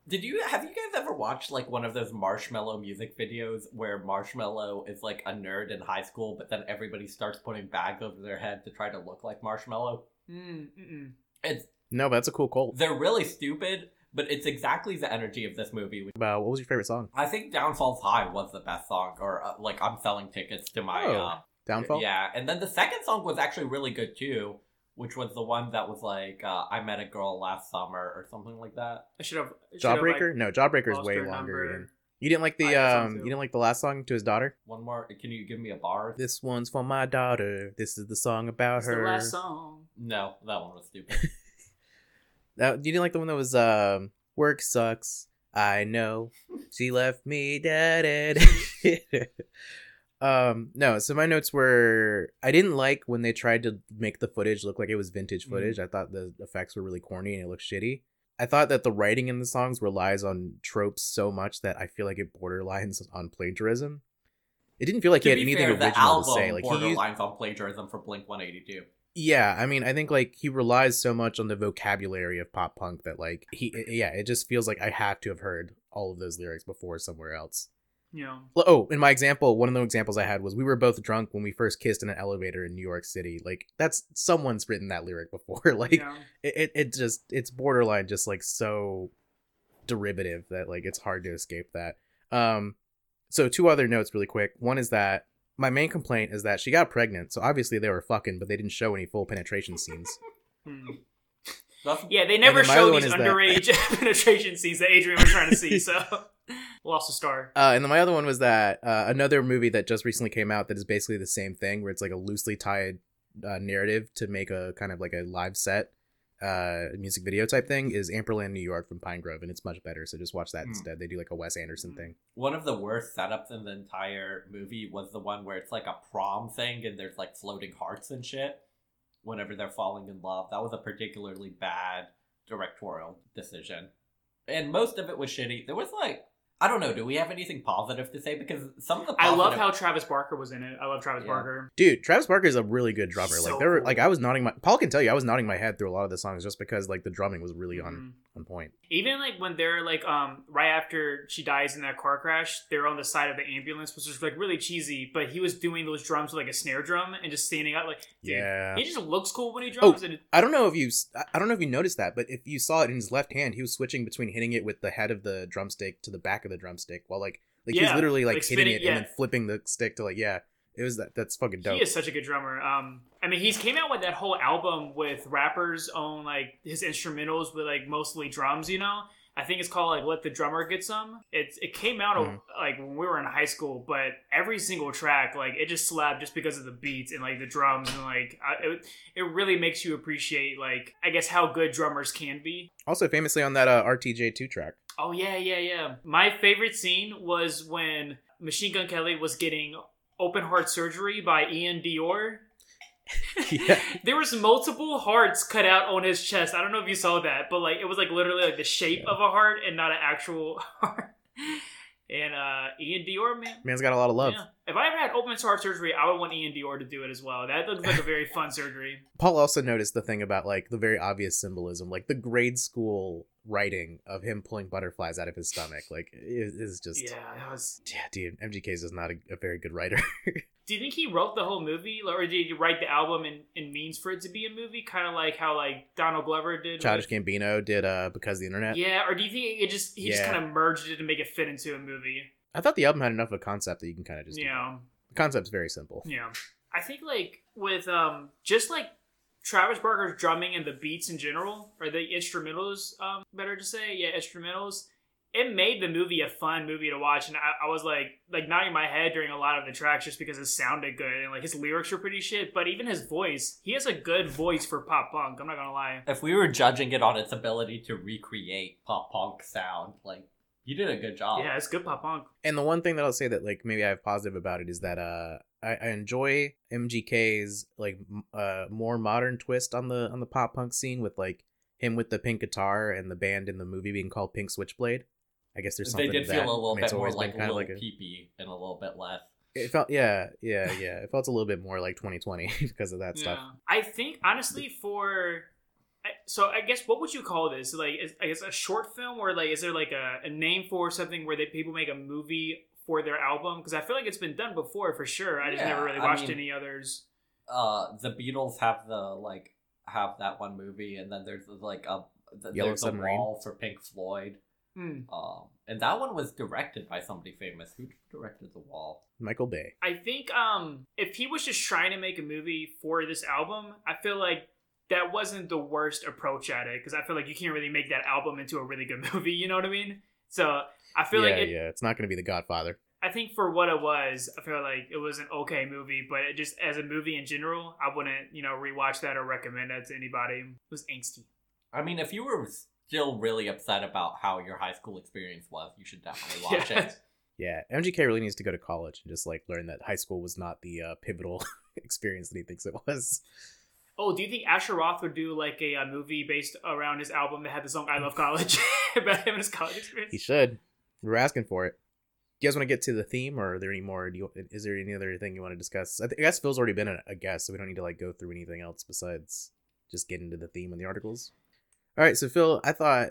Did you have you guys ever watched like one of those Marshmello music videos where Marshmello is like a nerd in high school, but then everybody starts putting bags over their head to try to look like Marshmello? Mm, mm-mm. It's no, but that's a cool cult. they're really stupid, but it's exactly the energy of this movie. Which About what was your favorite song? I think "Downfalls High" was the best song, or uh, like I'm selling tickets to my Oh. uh, Downfall. Yeah, and then the second song was actually really good too, which was the one that was like uh, "I Met a Girl Last Summer" or something like that. I should have I should have, like, Jawbreaker. no, Jawbreaker is way longer. number. Ian. You didn't like the like that song um. You didn't like the last song to his daughter. One more. Can you give me a bar? This one's for my daughter. This is the song about It's the her. last song. No, that one was stupid. That you didn't like the one that was um. Work sucks. I know. She left me dead. um. No. So my notes were I didn't like when they tried to make the footage look like it was vintage footage. I thought the effects were really corny and it looked shitty. I thought that the writing in the songs relies on tropes so much that I feel like it borderlines on plagiarism. It didn't feel like he had anything fair, original to say. Like he used, borderlines on plagiarism for Blink 182. yeah, I mean, I think like he relies so much on the vocabulary of pop punk that like he, yeah, it just feels like I have to have heard all of those lyrics before somewhere else. You know. Well, Oh, in my example, one of the examples I had was we were both drunk when we first kissed in an elevator in New York City. Like that's someone's written that lyric before. like you know. it, it, it just it's borderline just like so derivative that like it's hard to escape that. Um, so two other notes really quick. One is that my main complaint is that she got pregnant, so obviously they were fucking, but they didn't show any full penetration scenes. Hmm. Yeah, they never then show these is that- underage penetration scenes that Adrian was trying to see, so lost a star. Uh, and then my other one was that uh, another movie that just recently came out that is basically the same thing, where it's like a loosely tied uh, narrative to make a kind of like a live set uh, music video type thing, is Amperland, New York from Pinegrove, and it's much better. So just watch that Hmm. instead. They do like a Wes Anderson Hmm. thing. One of the worst setups in the entire movie was the one where it's like a prom thing and there's like floating hearts and shit whenever they're falling in love. That was a particularly bad directorial decision. And most of it was shitty. There was like, I don't know. Do we have anything positive to say? Because some of the I love how Travis Barker was in it. I love Travis Yeah. Barker. Dude, Travis Barker is a really good drummer. He's like there were cool. like I was nodding my Paul can tell you I was nodding my head through a lot of the songs just because like the drumming was really on Mhm. on point. Even like when they're like um right after she dies in that car crash, they're on the side of the ambulance, which was like really cheesy. But he was doing those drums with like a snare drum and just standing up like, dude, Yeah. he just looks cool when he drums. and it, I don't know if you I don't know if you noticed that, but if you saw it in his left hand, he was switching between hitting it with the head of the drumstick to the back of the drumstick while like like Yeah, literally like, like hitting spinning- it yeah. and then flipping the stick to like yeah. It was that that's fucking dope. he is such a good drummer. Um, I mean, he's came out with that whole album with rappers on like his instrumentals with like mostly drums. You know, I think it's called like "Let the Drummer Get Some." It's it came out Mhm. like when we were in high school, but every single track like it just slapped just because of the beats and like the drums and like I, it it really makes you appreciate like I guess how good drummers can be. Also famously on that uh, RTJ2 track. Oh yeah, yeah, yeah. My favorite scene was when Machine Gun Kelly was getting open heart surgery by Iann Dior. Yeah. there was multiple hearts cut out on his chest. I don't know if you saw that, but like it was like literally like the shape of a heart and not an actual heart. And uh Iann Dior, man. Man's got a lot of love. Yeah. If I ever had open heart surgery, I would want Iann Dior to do it as well. That looks like a very fun surgery. Paul also noticed the thing about like the very obvious symbolism, like the grade school writing of him pulling butterflies out of his stomach. Like it is just Yeah, that was. yeah, dude. MGK is not a, a very good writer. Do you think he wrote the whole movie, or did he write the album and, and means for it to be a movie? Kind of like how like Donald Glover did. Childish with- Gambino did uh because the internet. Yeah, or do you think it just he just kind of merged it to make it fit into a movie? I thought the album had enough of a concept that you can kind of just Yeah. the concept's very simple. Yeah. I think like with um just like Travis Barker's drumming and the beats in general, or the instrumentals, um, better to say, yeah, instrumentals. It made the movie a fun movie to watch, and I, I was like, like nodding my head during a lot of the tracks just because it sounded good, and like his lyrics were pretty shit. But even his voice, he has a good voice for pop punk. I'm not gonna lie. If we were judging it on its ability to recreate pop punk sound, like you did a good job. Yeah, it's good pop punk. And the one thing that I'll say that like maybe I have positive about it is that uh I, I enjoy MGK's like uh more modern twist on the on the pop punk scene with like him with the pink guitar and the band in the movie being called Pink Switchblade. I guess there's they something did to that. feel a little I mean, bit more like kind of like a, peepee and a little bit less. it felt yeah yeah yeah it felt a little bit more like 2020 because of that stuff. I think honestly for so I guess what would you call this? Like is, I guess a short film or like is there like a, a name for something where they people make a movie for their album? Because I feel like it's been done before for sure. I just Yeah, never really I watched mean- any others. Uh, the Beatles have the like have that one movie, and then there's like a th- Yellow there's a wall for Pink Floyd. Hmm. Um, and that one was directed by somebody famous. Who directed the wall? Michael Bay. I think um if he was just trying to make a movie for this album, I feel like that wasn't the worst approach at it because I feel like you can't really make that album into a really good movie. You know what I mean? So I feel yeah, like it, yeah, it's not going to be The Godfather. I think for what it was, I feel like it was an okay movie, but it just as a movie in general, I wouldn't, you know, rewatch that or recommend that to anybody. It was angsty. I mean, if you were still really upset about how your high school experience was, you should definitely watch Yeah. it. Yeah, MGK really needs to go to college and just like learn that high school was not the uh, pivotal experience that he thinks it was. Oh, do you think Asher Roth would do like a, uh movie based around his album that had the song "I Love College" about him and his college experience? He should. We're asking for it. Do you guys want to get to the theme, or are there any more? Do you, is there any other thing you want to discuss? I, th- I guess Phil's already been a, a guest, so we don't need to like go through anything else besides just get into the theme and the articles. All right, so Phil, I thought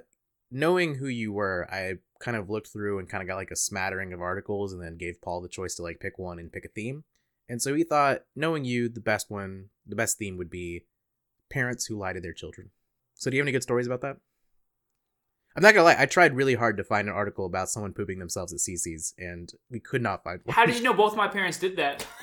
knowing who you were, I kind of looked through and kind of got like a smattering of articles, and then gave Paul the choice to like pick one and pick a theme. And so he thought, knowing you, the best one, the best theme would be parents who lie to their children. So do you have any good stories about that? I'm not gonna lie, I tried really hard to find an article about someone pooping themselves at CC's, and we could not find one. How did you know both my parents did that?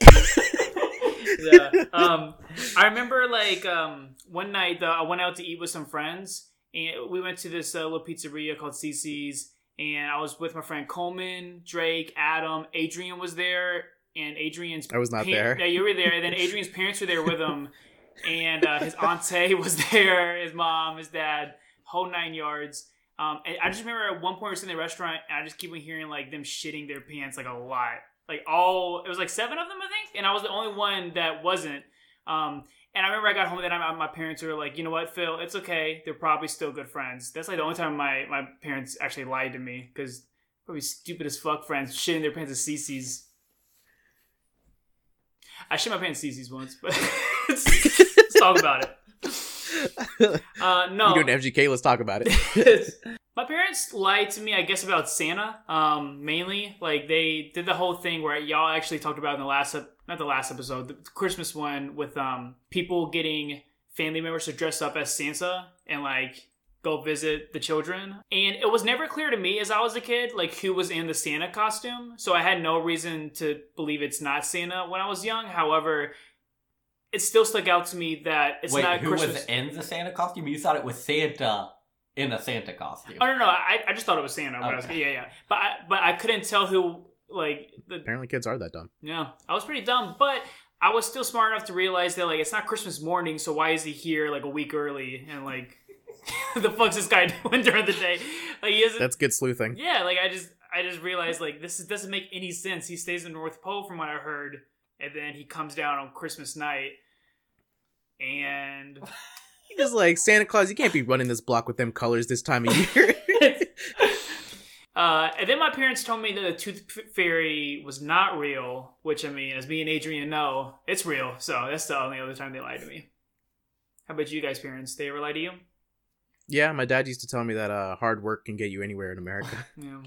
yeah. Um, I remember like um, one night uh, I went out to eat with some friends, and we went to this uh, little pizzeria called CC's, and I was with my friend Coleman, Drake, Adam, Adrian was there, and Adrian's I was not there. Yeah, you were there. And then Adrian's parents were there with him, and uh, his auntie was there, his mom, his dad, whole nine yards. Um, and I just remember at one point we were sitting in the restaurant, and I just keep on hearing like them shitting their pants like a lot, like all it was like seven of them, I think, and I was the only one that wasn't. Um, and I remember I got home and then I, my parents were like, you know what, Phil, it's okay. They're probably still good friends. That's like the only time my my parents actually lied to me because Probably stupid as fuck friends shitting their pants at CC's. I shit my pants CC's once, but let's talk about it. Uh, no, You doing MGK? Let's talk about it. my parents lied to me, I guess, about Santa. Um, mainly, like they did the whole thing where y'all actually talked about in the last, ep- not the last episode, the Christmas one with um people getting family members to dress up as Santa and like go visit the children. And it was never clear to me as I was a kid, like who was in the Santa costume. So I had no reason to believe it's not Santa when I was young. However, it still stuck out to me that it's Wait, not who Christmas. was in the Santa costume? You thought it was Santa in a Santa costume. Oh no, no, I, I just thought it was Santa. When I was, yeah, yeah, but I, but I couldn't tell who. Like, the, Apparently, kids are that dumb. yeah, I was pretty dumb, but I was still smart enough to realize that like it's not Christmas morning, so why is he here like a week early and like the fuck's this guy doing during the day? Like he isn't. That's good sleuthing. yeah, like I just I just realized like this is, doesn't make any sense. He stays in North Pole from what I heard, and then he comes down on Christmas night, and he's Just like Santa Claus, you can't be running this block with them colors this time of year. Uh, and then my parents told me that the tooth fairy was not real, which I mean, as me and Adrian know, it's real. So that's the only other time they lied to me. How about you guys, parents? They ever lie to you? Yeah, my dad used to tell me that uh, hard work can get you anywhere in America. Yeah.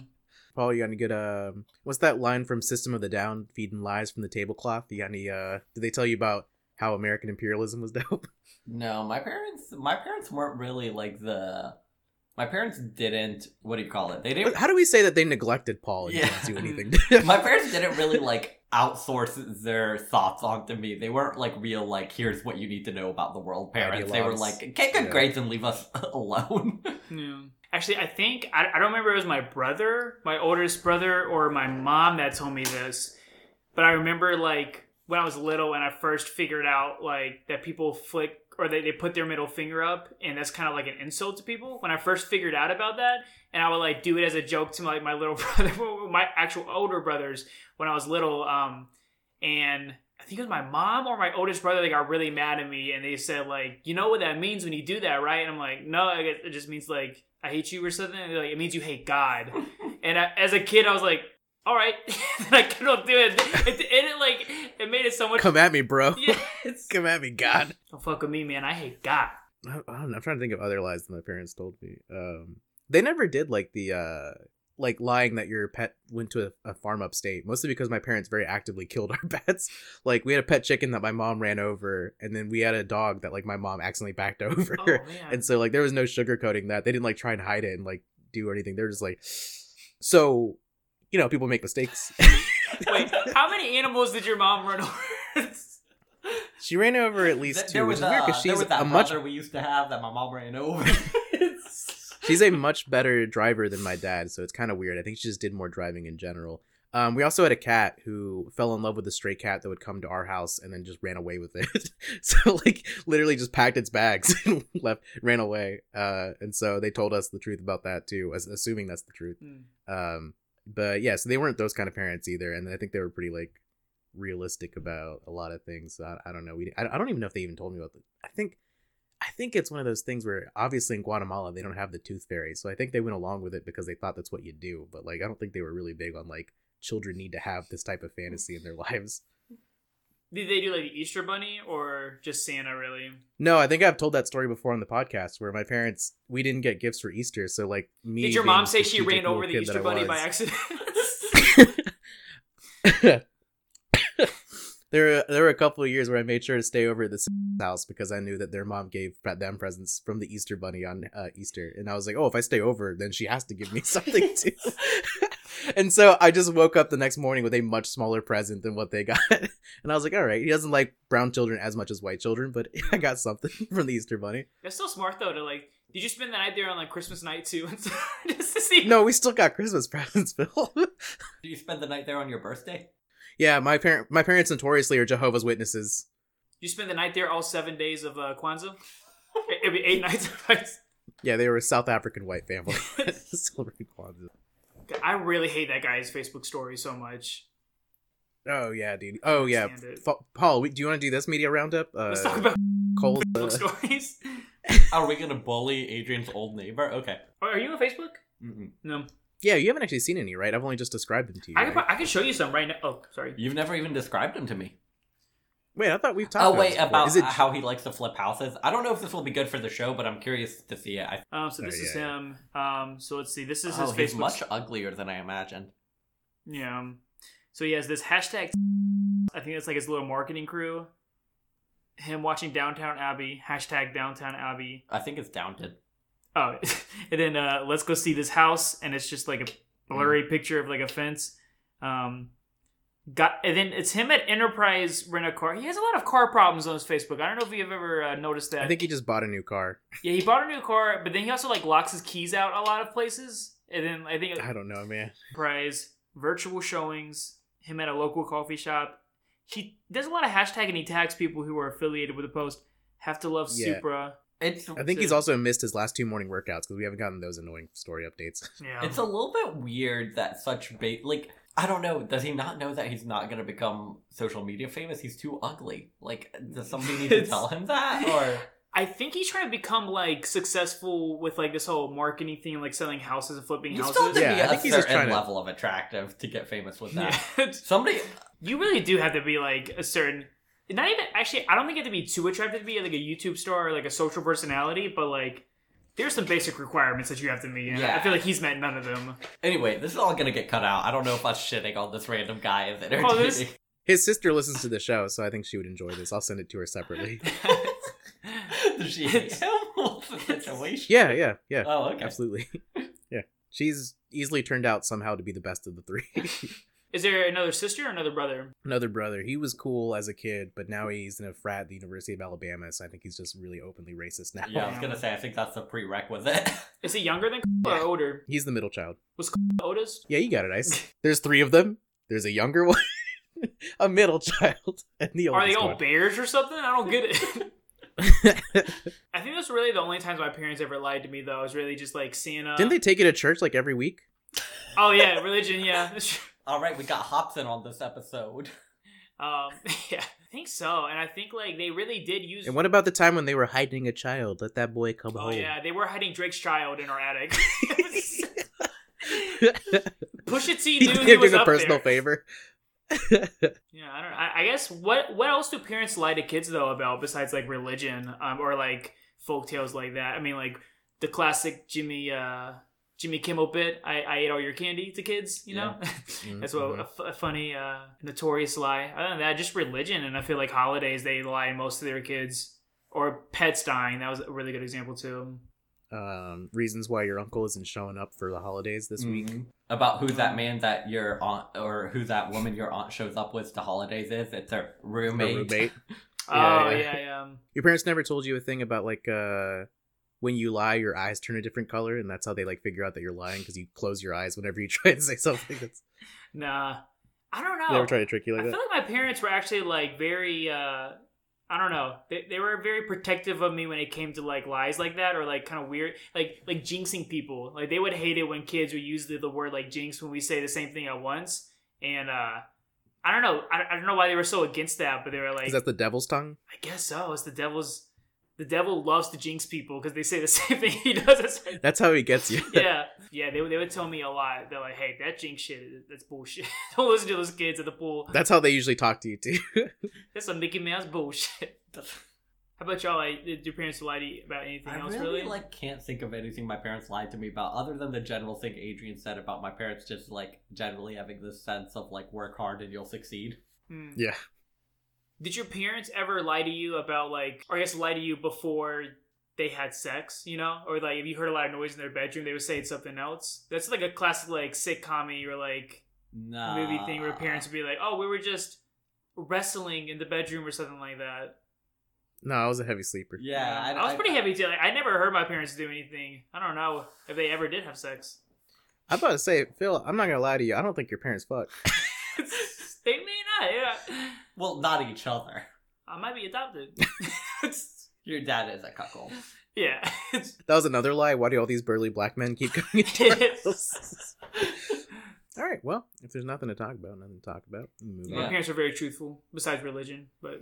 Paul, you got any good? Uh, what's that line from System of the Down? Feeding lies from the tablecloth. You got any? Uh, did they tell you about how American imperialism was dope? No, my parents. My parents weren't really like the. My parents didn't. What do you call it? They didn't. How do we say that they neglected Paul and Yeah. didn't do anything? my parents didn't really like outsource their thoughts onto me. They weren't like real like here's what you need to know about the world parents. They were like get good Yeah. grades and leave us alone. Yeah. Actually, I think I, I don't remember it was my brother, my oldest brother, or my mom that told me this. But I remember like when I was little and I first figured out like that people flick or they, they put their middle finger up and that's kind of like an insult to people. When I first figured out about that, and I would like do it as a joke to like my little brother, my actual older brothers when I was little. Um, and I think it was my mom or my oldest brother they got really mad at me and they said like, you know what that means when you do that, right? And I'm like, no, I guess it just means like I hate you or something. And they're like, it means you hate God. and I, as a kid, I was like, all right, I couldn't do it. it. And it like it made it so much. Come at me, bro. It's, Come at me, God. don't fuck with me, man. I hate God. I, I don't know, I'm trying to think of other lies that my parents told me. Um, they never did like the uh, like lying that your pet went to a, a farm upstate. Mostly because my parents very actively killed our pets. Like we had a pet chicken that my mom ran over, and then we had a dog that like my mom accidentally backed over. Oh man. and so like there was no sugarcoating that. They didn't like try and hide it and like do anything. They're just like, so you know, people make mistakes. Wait, how many animals did your mom run over? she ran over at least Th- two, there which was, is weird because she's a much we used to have that my mom ran over. she's a much better driver than my dad, so it's kind of weird. I think she just did more driving in general. Um, we also had a cat who fell in love with a stray cat that would come to our house and then just ran away with it. so like literally just packed its bags and left, ran away. Uh, and so they told us the truth about that too, as, assuming that's the truth. Hmm. Um, but yeah, so they weren't those kind of parents either, and I think they were pretty like realistic about a lot of things. So I, I don't know. We I, I don't even know if they even told me about the. I think I think it's one of those things where obviously in Guatemala they don't have the tooth fairy, so I think they went along with it because they thought that's what you do. But like I don't think they were really big on like children need to have this type of fantasy in their lives. Did they do like the Easter Bunny or just Santa? Really? No, I think I've told that story before on the podcast where my parents we didn't get gifts for Easter, so like me. Did your mom say she ran over the Easter Bunny by accident? there were there were a couple of years where I made sure to stay over at the house because I knew that their mom gave them presents from the Easter Bunny on uh, Easter, and I was like, oh, if I stay over, then she has to give me something too. and so I just woke up the next morning with a much smaller present than what they got, and I was like, all right, he doesn't like brown children as much as white children, but I got something from the Easter Bunny. That's so smart though to like. Did you spend the night there on like Christmas night too, just to see? No, we still got Christmas presents, Bill. Did you spend the night there on your birthday? yeah, my parent my parents notoriously are Jehovah's Witnesses. You spend the night there all seven days of uh, Kwanzaa. It- It'd be eight nights. Of Yeah, they were a South African white family. Celebrating Kwanzaa. I really hate that guy's Facebook story so much. Oh yeah, dude. Oh yeah, stand it. Fa- Paul. we- Do you want to do this media roundup? Uh, Let's talk about Cole's, Facebook uh, stories. Are we gonna bully Adrian's old neighbor? Okay. Are you on Facebook? Mm-mm. No. Yeah, you haven't actually seen any, right? I've only just described them to you. I could, right? pro- I could show you some right now. Oh, sorry. You've never even described them to me. Wait, I thought we've talked. Oh about wait, this about Is it? how he likes to flip houses. I don't know if this will be good for the show, but I'm curious to see it. I, Um, so Oh, this is yeah, him. Um, so let's see. This is oh, his he's Facebook. much uglier than I imagined. Yeah. So he has this hashtag. I think that's like his little marketing crew. Him watching Downton Abbey. Hashtag Downton Abbey. I think it's downted. Oh, and then uh, let's go see this house, and it's just like a blurry picture of like a fence. Um, got and then it's him at Enterprise Rent a Car. He has a lot of car problems on his Facebook. I don't know if you've ever uh, noticed that. I think he just bought a new car. yeah, he bought a new car, but then he also like locks his keys out a lot of places. And then I think I don't know, man. Enterprise virtual showings. Him at a local coffee shop. He does a lot of hashtag and he tags people who are affiliated with the post. Have to love Yeah. Supra. It's I think he's also missed his last two morning workouts because we haven't gotten those annoying story updates. Yeah, it's a little bit weird that such bait like I don't know. Does he not know that he's not gonna become social media famous? He's too ugly. Like, does somebody need to tell him that? Or I think he's trying to become like successful with like this whole marketing thing, like selling houses and flipping you houses. still to Yeah, be I a think he's just certain trying to- level of attractive to get famous with that. Yeah. Somebody, you really do have to be like a certain. Not even actually. I don't think you have to be too attractive to be like a YouTube star or like a social personality, but like there's some basic requirements that you have to meet. And I feel like he's met none of them. anyway, this is all gonna get cut out. I don't know if us shitting on this random guy is entertaining. Oh, this- His sister listens to the show, so I think she would enjoy this. I'll send it to her separately. Does she hate him? Situation? Yeah, yeah, yeah. Oh, okay. Absolutely. yeah. She's easily turned out somehow to be the best of the three. Is there another sister or another brother? Another brother. He was cool as a kid, but now he's in a frat at the University of Alabama, so I think he's just really openly racist now. Yeah, I was gonna say. I think that's a prerequisite. Is he younger than or older? He's the middle child. Was Otis? Yeah, you got it, Ice. There's three of them. There's a younger one, a middle child, and the Are they all one. bears or something? I don't get it. I think that's really the only times my parents ever lied to me, though. Is really just like seeing. Uh, Didn't they take you to church like every week? Oh yeah, religion. Yeah, that's true. All right, we got Hopsin on this episode. Um, yeah, I think so. And I think like they really did use. And what about the time when they were hiding a child? Let that boy come Oh home. Oh yeah, they were hiding Drake's child in our attic. Pusha T He's knew he was doing a personal there. favor. Yeah, I don't. I, I guess what what else do parents lie to kids though about besides like religion um, or like folk tales like that? I mean, like the classic Jimmy uh, Jimmy Kimmel bit. I, I ate all your candy to kids. You know, that's what a, f- a funny uh, notorious lie. Other than that, just religion, and I feel like holidays they lie most of their kids or pets dying. That was a really good example too. um, reasons why your uncle isn't showing up for the holidays this week. Mhm. About who that man that your aunt or who that woman your aunt shows up with to holidays is. It's her A roommate. roommate. Oh Yeah, yeah, yeah. yeah. um, Your parents never told you a thing about like uh when you lie, your eyes turn a different color, and that's how they like figure out that you're lying because you close your eyes whenever you try to say something. That's Nah, I don't know. they never try to trick you like I like feel like my parents were actually like very uh I don't know. They, they were very protective of me when it came to like lies like that or like kind of weird like like jinxing people. Like they would hate it when kids would use the, the word like jinx when we say the same thing at once. And uh I don't know. I, I don't know why they were so against that, but they were like Is that the devil's tongue? I guess so. It's the devil's the devil loves to jinx people because they say the same thing he does. It's That's how he gets you. yeah, yeah. They, would- they would tell me a lot. They're like, "Hey, that jinx shit, that's bullshit. Don't listen to those kids at the pool. That's how they usually talk to you too. That's some Mickey Mouse bullshit." How about y'all? Like, did your parents lie to you about anything I else? really, Really? like can't think of anything my parents lied to me about other than the general thing Adrian said about my parents just like generally having this sense of like work hard and you'll succeed. Hmm. yeah. Did your parents ever lie to you about like, or I guess lie to you before they had sex? You know, or like if you heard a lot of noise in their bedroom, they would say it's something else. That's like a classic like sitcom or like Nah. movie thing where parents would be like, "Oh, we were just wrestling in the bedroom or something like that." No, I was a heavy sleeper. Yeah, I, was pretty heavy too. Like, I never heard my parents do anything. I don't know if they ever did have sex. I'm about to say, Phil, I'm not gonna lie to you. I don't think your parents fuck. they may not. Yeah, Well, not each other. I might be adopted. Your dad is a cuckold. yeah. That was another lie. Why do all these burly black men keep coming into our house? All right. Well, if there's nothing to talk about, nothing to talk about. Move My Yeah. parents are very truthful, besides religion. But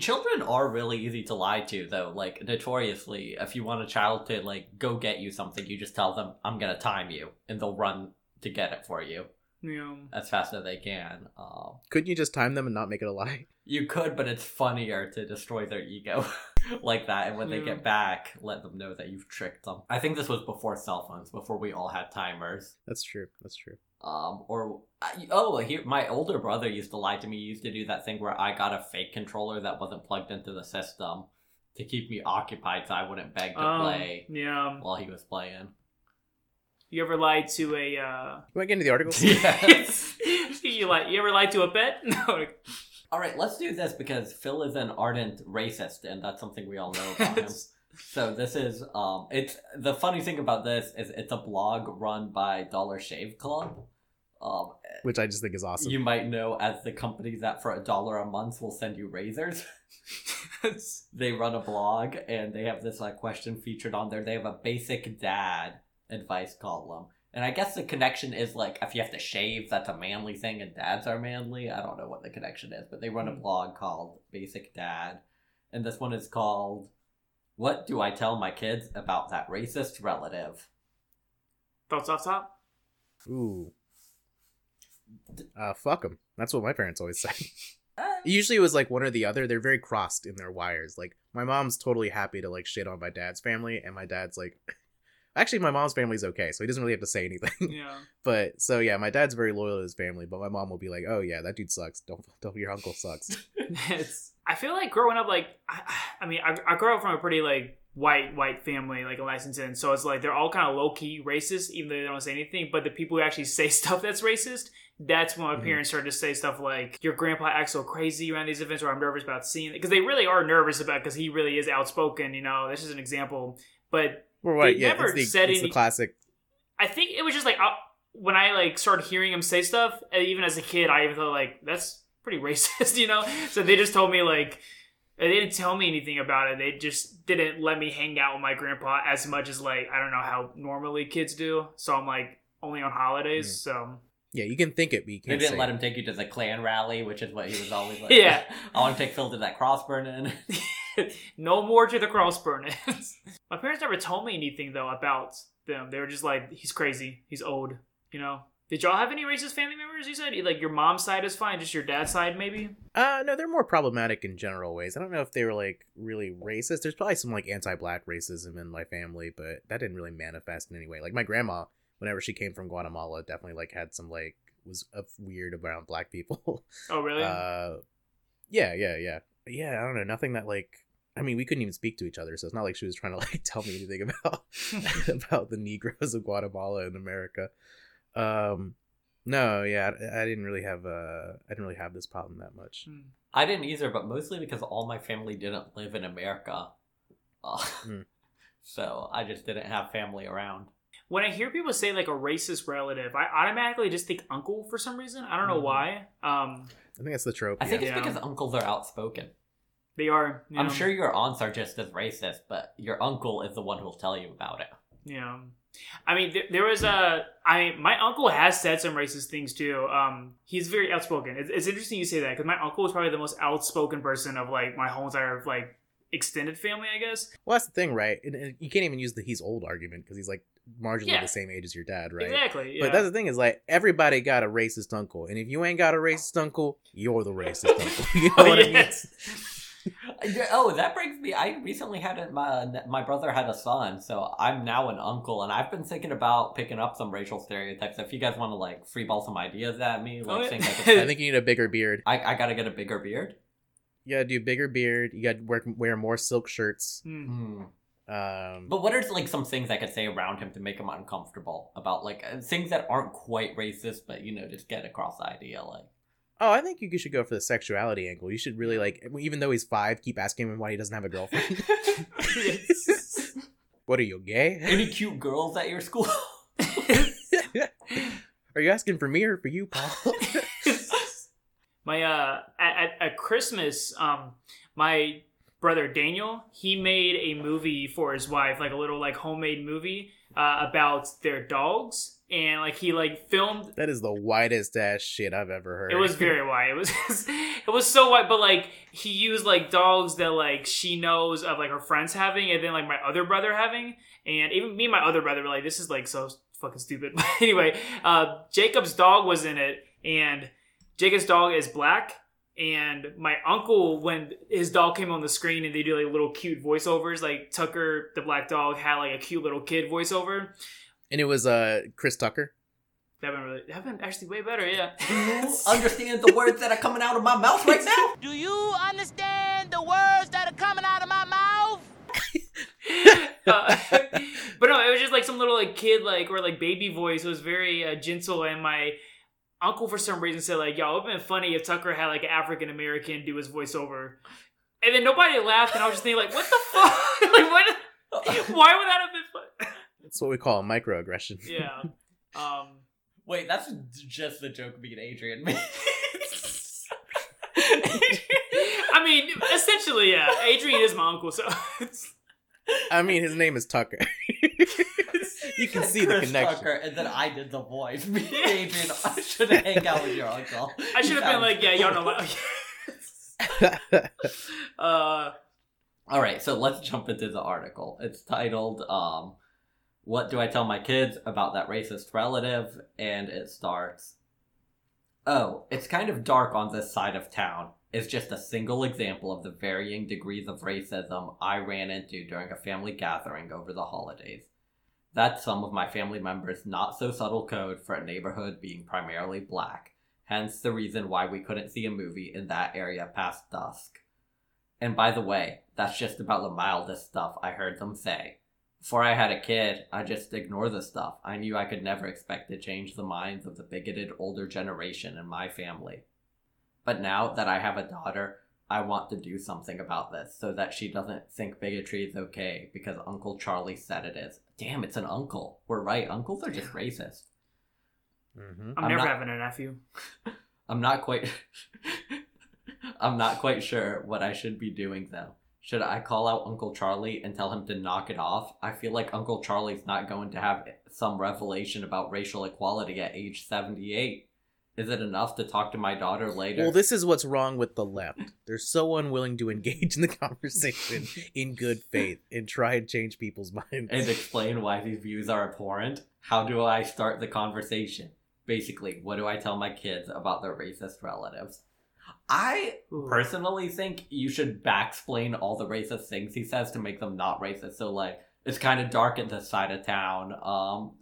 Children are really easy to lie to, though. Like notoriously, if you want a child to like go get you something, you just tell them, "I'm gonna time you," and they'll run to get it for you Yeah. as fast as they can. Um, Couldn't you just time them and not make it a lie? you could, but it's funnier to destroy their ego like that, and when they get back, let them know that you've tricked them. I think this was before cell phones, before we all had timers. That's true. That's true. Um, or oh, here my older brother used to lie to me. He used to do that thing where I got a fake controller that wasn't plugged into the system to keep me occupied, so I wouldn't beg to Um, play yeah. while he was playing. You ever lied to a? uh You want to get into the articles? Yes. You like? You ever lied to a pet? No. All right, let's do this because Phil is an ardent racist, and that's something we all know about him. So this is um, it's the funny thing about this is it's a blog run by Dollar Shave Club. Um, Which I just think is awesome. you might know as the company that for a dollar a month will send you razors. they run a blog and they have this like question featured on there. They have a basic dad advice column. And I guess the connection is like if you have to shave, that's a manly thing, and dads are manly. I don't know what the connection is, but they run a Hmm. blog called Basic Dad, and this one is called "What Do I Tell My Kids About That Racist Relative?" Thoughts off top? Ooh. Uh, fuck them. That's what my parents always say. Usually it was like one or the other. They're very crossed in their wires. Like my mom's totally happy to like shit on my dad's family, and my dad's like, actually my mom's family's okay, so he doesn't really have to say anything. Yeah. but so yeah, my dad's very loyal to his family, but my mom will be like, oh yeah, that dude sucks. Don't don't your uncle sucks. it's I feel like growing up like I, I mean I, I grew up from a pretty like white white family like a licensed in Lexington so it's like they're all kind of low key racist even though they don't say anything but the people who actually say stuff that's racist that's when my Mhm. parents started to say stuff like your grandpa acts so crazy around these events or I'm nervous about seeing it because they really are nervous about because he really is outspoken you know this is an example but Or what? They Yeah, never it's the, said it's the classic. I think it was just like uh, when I like started hearing him say stuff, uh, even as a kid, I even thought like that's pretty racist, you know. So they just told me like they didn't tell me anything about it. They just didn't let me hang out with my grandpa as much as like I don't know how normally kids do. So I'm like only on holidays. Mm. So Yeah, you can think it, but you They can't didn't say let it. him take you to the Klan rally, which is what he was always like. Yeah. I want to take Phil to that cross burning. no more to the cross my parents never told me anything though about them. They were just like he's crazy. He's old. You know. Did y'all have any racist family members? You said like your mom's side is fine, just your dad's side maybe. Uh, no, they're more problematic in general ways. I don't know if they were like really racist. There's probably some like anti-black racism in my family, but that didn't really manifest in any way. Like my grandma, whenever she came from Guatemala, definitely like had some like was weird around black people. Oh really? uh, yeah, yeah, yeah, yeah. I don't know. Nothing that like. I mean, we couldn't even speak to each other, so it's not like she was trying to like tell me anything about about the Negroes of Guatemala and America. Um, no, yeah, I, I didn't really have uh, I didn't really have this problem that much. Hmm. I didn't either, but mostly because all my family didn't live in America. Uh, Mm. So I just didn't have family around. when I hear people say like a racist relative, I automatically just think uncle for some reason. I don't know Mhm. why. Um, I think that's the trope. I think yeah. Yeah. it's because uncles are outspoken. They are. you I'm know, sure your aunts are just as racist, but your uncle is the one who'll tell you about it. Yeah. I mean, there, there was a. I mean, my uncle has said some racist things too. Um, he's very outspoken. It's, it's interesting you say that because my uncle was probably the most outspoken person of like my whole entire like extended family, I guess. Well, that's the thing, right? And, and you can't even use the he's old argument because he's like marginally Yeah. the same age as your dad, right? Exactly. Yeah. But that's the thing is like everybody got a racist uncle, and if you ain't got a racist uncle, you're the racist uncle. You know Oh, what I mean? Yes. Yeah, Oh, that brings me. I recently had a, my my brother had a son, so I'm now an uncle, and I've been thinking about picking up some racial stereotypes. If you guys want to like freeball some ideas at me, like Oh, yeah. things I could I say, think you need a bigger beard. I, I gotta get a bigger beard. You gotta do bigger beard. You gotta wear, wear more silk shirts. Hmm. Um, But what are like some things I could say around him to make him uncomfortable about like uh, things that aren't quite racist, but you know, just get across the idea like. Oh, I think you should go for the sexuality angle. You should really like, even though he's five, keep asking him why he doesn't have a girlfriend. what are you gay? Any cute girls at your school? Are you asking for me or for you, Paul? my uh at, at, at christmas um my brother daniel he made a movie for his wife like a little like homemade movie uh, about their dogs and like he like filmed that is the whitest ass shit I've ever heard. it was very white it was it was so white but like he used like dogs that like she knows of like her friends having and then like my other brother having and even me and my other brother were like this is like so fucking stupid. But anyway, uh, Jacob's dog was in it, and Jacob's dog is black. And my uncle, when his dog came on the screen and they do like little cute voiceovers, like Tucker, the black dog, had like a cute little kid voiceover. And it was uh Chris Tucker. That been really, that been actually way better, yeah. Do you understand the words that are coming out of my mouth right now? Do you understand the words that are coming out of my mouth? uh, but no, it was just like some little like kid like or like baby voice. It was very uh, gentle, and my uncle for some reason said like, "Yo, it'd been funny if Tucker had like an African American do his voiceover." And then nobody laughed, and I was just thinking like, "What the fuck? like, what? Why would that have been fun?" That's what we call a microaggression. yeah. Um. Wait, that's just the joke me and Adrian made. I mean, essentially, yeah. Adrian is my uncle, so I mean, his name is Tucker. you can see the Chris connection. Tucker, and then I did the voice. Me and Adrian should hang out with your uncle. I should have been like, "Yeah, y'all know." Like, uh. All right, so let's jump into the article. It's titled um, "What Do I Tell My Kids About That Racist Relative?" and it starts. Oh, it's kind of dark on this side of town. It's just a single example of the varying degrees of racism I ran into during a family gathering over the holidays. That's some of my family members' not so subtle code for a neighborhood being primarily black, hence the reason why we couldn't see a movie in that area past dusk. And by the way, that's just about the mildest stuff I heard them say. Before I had a kid, I just ignored the stuff. I knew I could never expect to change the minds of the bigoted older generation in my family. But now that I have a daughter, I want to do something about this so that she doesn't think bigotry is okay because Uncle Charlie said it is. Damn, it's an uncle. We're right, uncles are just racist. hmm I'm, I'm never not- having a nephew. I'm not quite I'm not quite sure what I should be doing though. Should I call out Uncle Charlie and tell him to knock it off? I feel like Uncle Charlie's not going to have some revelation about racial equality at age 78. Is it enough to talk to my daughter later? Well, this is what's wrong with the left. They're so unwilling to engage in the conversation in good faith and try and change people's minds. and explain why these views are abhorrent. How do I start the conversation? Basically, what do I tell my kids about their racist relatives? I Ooh. personally think you should backsplain all the racist things he says to make them not racist. So like it's kind of dark at this side of town. Um,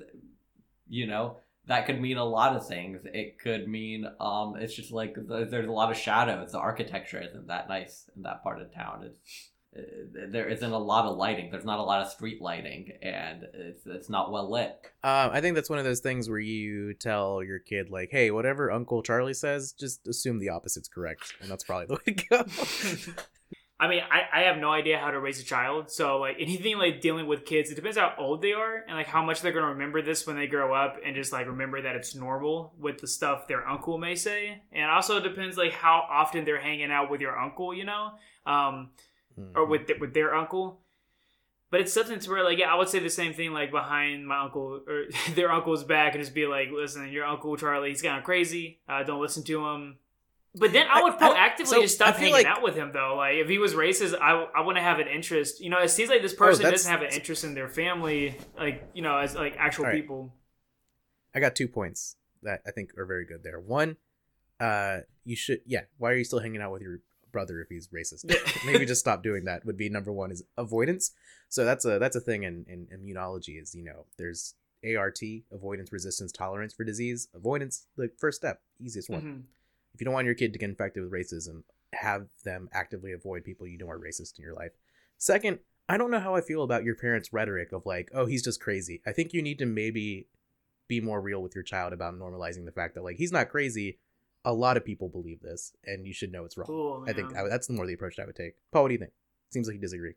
you know that could mean a lot of things. It could mean um, it's just like th- there's a lot of shadows. The architecture isn't that nice in that part of town. It's there isn't a lot of lighting. There's not a lot of street lighting, and it's it's not well lit. Um, I think that's one of those things where you tell your kid, like, hey, whatever Uncle Charlie says, just assume the opposite's correct. And that's probably the way to go. I mean, I, I have no idea how to raise a child. So like anything like dealing with kids, it depends how old they are and like how much they're gonna remember this when they grow up and just like remember that it's normal with the stuff their uncle may say. And also it depends like how often they're hanging out with your uncle, you know, um, or with th- with their uncle. But it's something to where like yeah, I would say the same thing like behind my uncle or their uncle's back and just be like, listen, your uncle Charlie, he's kind of crazy. Uh, don't listen to him. But then I would proactively so just stop hanging like- out with him though. Like if he was racist, I I wouldn't have an interest. You know, it seems like this person Oh, doesn't have an interest in their family, like you know, as like actual right. people. I got two points that I think are very good there. One, uh, you should, yeah, why are you still hanging out with your brother if he's racist? Maybe just stop doing that would be number one is avoidance. So that's a that's a thing in, in immunology is you know there's ART avoidance resistance tolerance for disease avoidance the first step easiest one. Mhm. If you don't want your kid to get infected with racism, have them actively avoid people you know are racist in your life. Second, I don't know how I feel about your parents' rhetoric of like, oh, he's just crazy. I think you need to maybe be more real with your child about normalizing the fact that like he's not crazy. A lot of people believe this, and you should know it's wrong. Cool, I think. I, that's the more the approach I would take. Paul, what do you think? Seems like you disagree.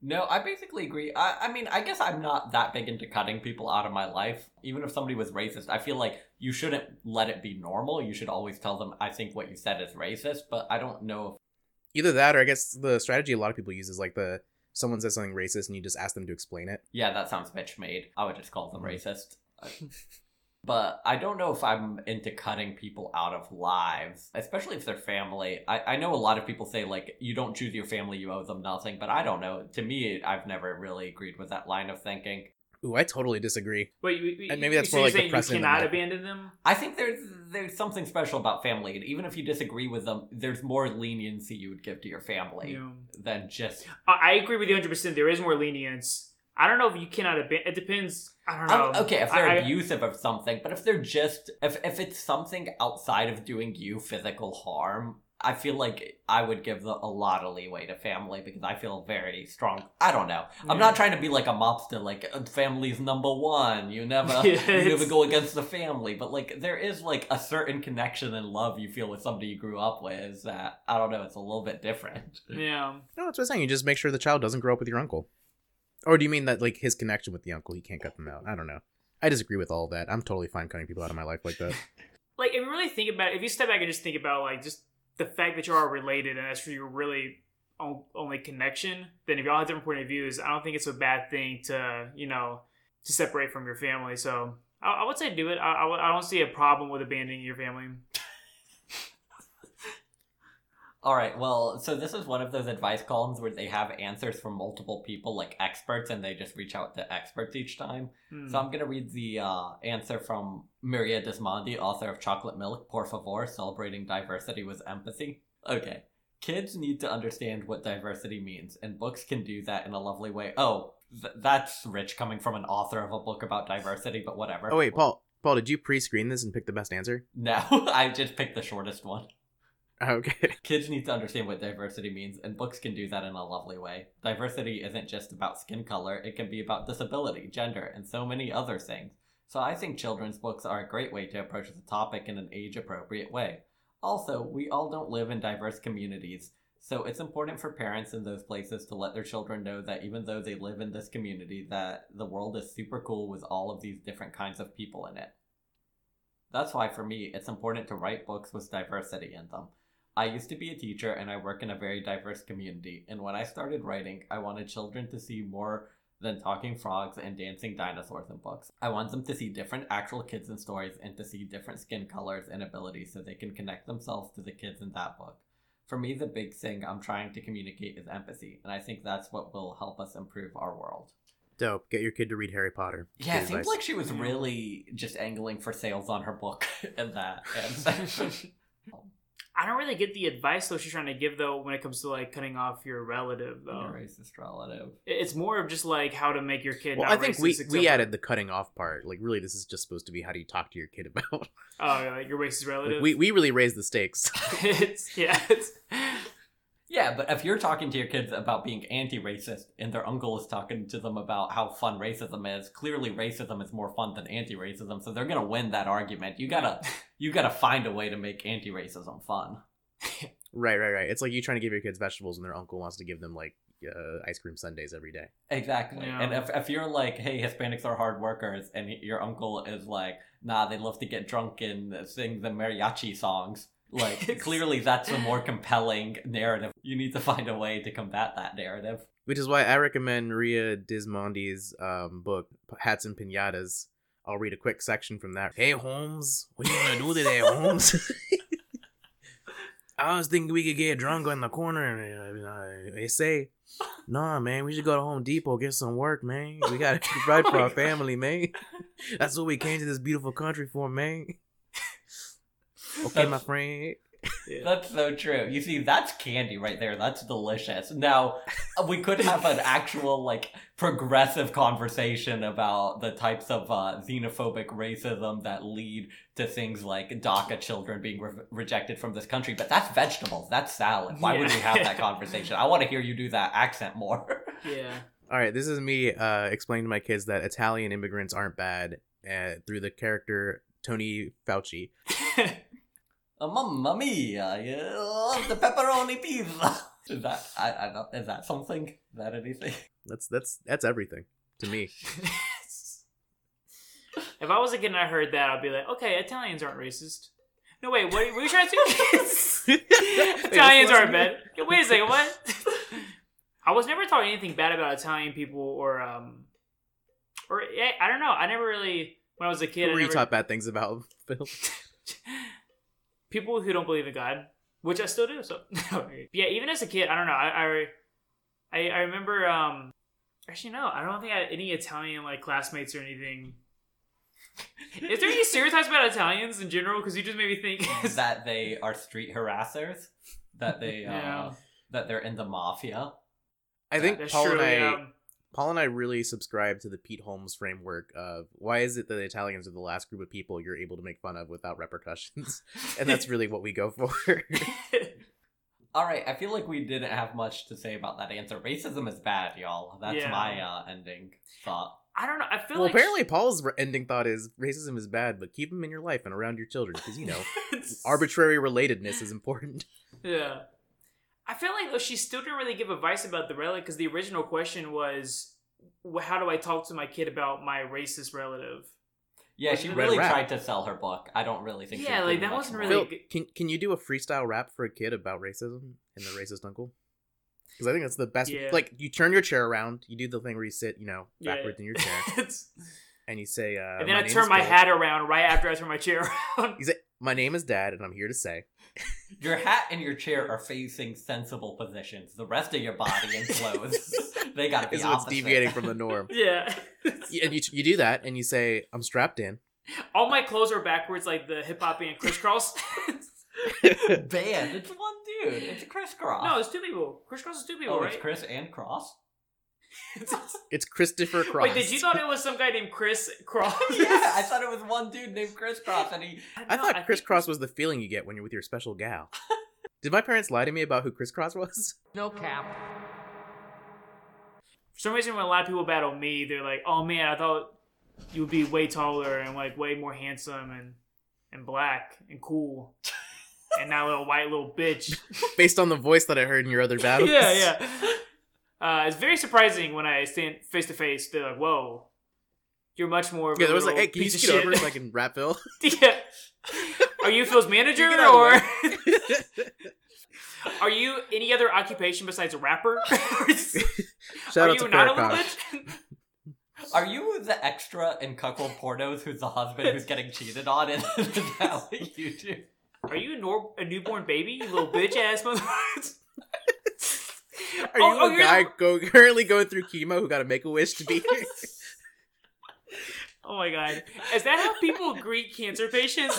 No, I basically agree. I, I mean, I guess I'm not that big into cutting people out of my life. Even if somebody was racist, I feel like you shouldn't let it be normal. You should always tell them, I think what you said is racist, but I don't know if. Either that, or I guess the strategy a lot of people use is like the someone says something racist and you just ask them to explain it. Yeah, that sounds bitch made. I would just call them Mhm. racist. but I don't know if I'm into cutting people out of lives, especially if they're family. I, I know a lot of people say, like, you don't choose your family, you owe them nothing, but I don't know. To me, I've never really agreed with that line of thinking. Ooh, I totally disagree. Wait, you- you- And maybe that's so more you're like the saying you cannot of- abandon them. I think there's there's something special about family, and even if you disagree with them, there's more leniency you would give to your family Yeah. than just. I I agree with you 100. percent There is more lenience. I don't know if you cannot abandon. It depends. I don't know. Um, okay, if they're I- I- abusive of something, but if they're just if if it's something outside of doing you physical harm, I feel like I would give the, a lot of leeway to family because I feel very strong. I don't know. I'm not trying to be like a mobster, like uh, family's number one. You never Yeah, you never go against the family, but like there is like a certain connection and love you feel with somebody you grew up with that I don't know. It's a little bit different. yeah. No, that's what I'm saying. You just make sure the child doesn't grow up with your uncle. Or do you mean that like his connection with the uncle, he can't cut them out? I don't know. I disagree with all that. I'm totally fine cutting people out of my life like that. Like if you really think about it, if you step back and just think about like just the fact that you are related and that's your really only connection, then if y'all have different point of views, I don't think it's a bad thing to you know to separate from your family. So I, I would say do it. I, I, I don't see a problem with abandoning your family. All right, well, so this is one of those advice columns where they have answers from multiple people, like experts, and they just reach out to experts each time. Hmm. So I'm gonna read the uh, answer from Maria Dismondy, author of Chocolate Milk, Por favor, celebrating diversity with empathy. Okay, kids need to understand what diversity means, and books can do that in a lovely way. Oh, th- that's rich coming from an author of a book about diversity, but whatever. Oh wait, Paul. Paul, did you pre-screen this and pick the best answer? No, I just picked the shortest one. Okay. Kids need to understand what diversity means, and books can do that in a lovely way. Diversity isn't just about skin color, it can be about disability, gender, and so many other things. So I think children's books are a great way to approach the topic in an age appropriate way. Also, we all don't live in diverse communities, so it's important for parents in those places to let their children know that even though they live in this community, that the world is super cool with all of these different kinds of people in it. That's why for me, it's important to write books with diversity in them. I used to be a teacher and I work in a very diverse community, and when I started writing, I wanted children to see more than talking frogs and dancing dinosaurs in books. I want them to see different actual kids in stories and to see different skin colors and abilities so they can connect themselves to the kids in that book. For me, the big thing I'm trying to communicate is empathy, and I think that's what will help us improve our world. Dope. Get your kid to read Harry Potter. Yeah, Good it seems like she was really just angling for sales on her book and that. And I don't really get the advice though she's trying to give though when it comes to like cutting off your relative though. Your racist relative. It's more of just like how to make your kid. Well, not I think racist, we we for- added the cutting off part. Like, really, this is just supposed to be how do you talk to your kid about. Oh, yeah, like your racist relative. Like, we we really raised the stakes. it's yeah. It's, Yeah, but if you're talking to your kids about being anti-racist and their uncle is talking to them about how fun racism is, clearly racism is more fun than anti-racism, so they're gonna win that argument. You gotta you gotta find a way to make anti-racism fun. right, right, right. It's like you trying to give your kids vegetables, and their uncle wants to give them like uh, ice cream sundaes every day. Exactly. Yeah. And if, if you're like, hey, Hispanics are hard workers, and your uncle is like, nah, they love to get drunk and sing the mariachi songs, like, clearly that's a more compelling narrative. You need to find a way to combat that narrative. Which is why I recommend Ria Dismondy's um, book, Hats and Pinatas. I'll read a quick section from that. Hey, Holmes, what are you gonna do today, Holmes? I was thinking we could get drunk on the corner, and uh, they say, "Nah, man, we should go to Home Depot get some work, man. We gotta provide for our family, man. That's what we came to this beautiful country for, man." Okay, my friend. yeah. That's so true. You see, that's candy right there. That's delicious. Now, we could have an actual, like, progressive conversation about the types of uh, xenophobic racism that lead to things like DACA children being re- rejected from this country, but that's vegetables. That's salad. Why would we have that conversation? I want to hear you do that accent more. yeah. All right, this is me uh, explaining to my kids that Italian immigrants aren't bad uh, through the character Tony Fauci. Uh, Mamma mia! You love the pepperoni pizza. Is that I, I don't, is that something? Is that anything? That's that's that's everything to me. if I was a kid and I heard that, I'd be like, okay, Italians aren't racist. No, wait, what, what are you trying to say? Italians aren't bad. Wait a second, what? I was never taught anything bad about Italian people or, um, or yeah, I don't know. I never really, when I was a kid, Who I were you never, taught bad things about, Phil? People who don't believe in God, which I still do. So yeah, even as a kid, I don't know. I I, I, I remember um, Actually, no. I don't think I had any Italian like classmates or anything. Is there any stereotypes about Italians in general? Because you just made me think. that they are street harassers, that they uh, Yeah. that they're in the mafia. I think That's Paul true. and I yeah. Paul and I really subscribe to the Pete Holmes framework of why is it that the Italians are the last group of people you're able to make fun of without repercussions? and that's really what we go for. All right, I feel like we didn't have much to say about that answer. Racism is bad, y'all. That's Yeah. my uh, ending thought. I don't know. I feel well, like apparently Paul's re- ending thought is racism is bad, but keep them in your life and around your children because you know arbitrary relatedness is important. Yeah. I feel like though she still didn't really give advice about the relative because the original question was, "How do I talk to my kid about my racist relative?" Yeah, she really Rap. tried to sell her book. I don't really think. she Yeah, was like, that wasn't really- Phil, can can you do a freestyle rap for a kid about racism and the racist uncle? Because I think that's the best. Yeah. Like you turn your chair around, you do the thing where you sit, you know, Yeah. backwards in your chair, It's- and you say, uh, and then I turn my Phil. hat around right after I turn my chair around. You say, "My name is Dad, and I'm here to say." Your hat and your chair are facing sensible positions. The rest of your body and clothes, they gotta be Is what's deviating from the norm. yeah. Y- and you you do that, and you say, "I'm strapped in." All my clothes are backwards, like the hip hop band Kris Kross. Band, it's one dude. It's a crisscross. no, it's two people. Kris Kross is two people, oh, right? it's Chris and Cross. It's Christopher Cross. Wait, did you thought it was some guy named Chris Cross? yeah, I thought it was one dude named Chris Cross, and he. I No, thought think- crisscross was the feeling you get when you're with your special gal. Did my parents lie to me about who Chris Cross was? No cap. For some reason, when a lot of people battle me, they're like, "Oh man, I thought you would be way taller and like way more handsome and and black and cool, and now little white little bitch." Based on the voice that I heard in your other battles. yeah, yeah. Uh, it's very surprising when I stand face to face. They're like, "Whoa, you're much more." Of Yeah, a there was like, little hey, can you piece scoot of over shit." so I can rap Phil? yeah. Are you Phil's manager You or are you any other occupation besides a rapper? Shout are out you to not a Farrakhan. little bitch? Are you the extra in cuckold pornos who's the husband who's getting cheated on? And is that what you do? Are you a, nor- a newborn baby, you little bitch ass motherfucker? Are Oh, you oh, a you're guy the- go, currently going through chemo who got to make a wish to be here? Oh my god. Is that how people greet cancer patients?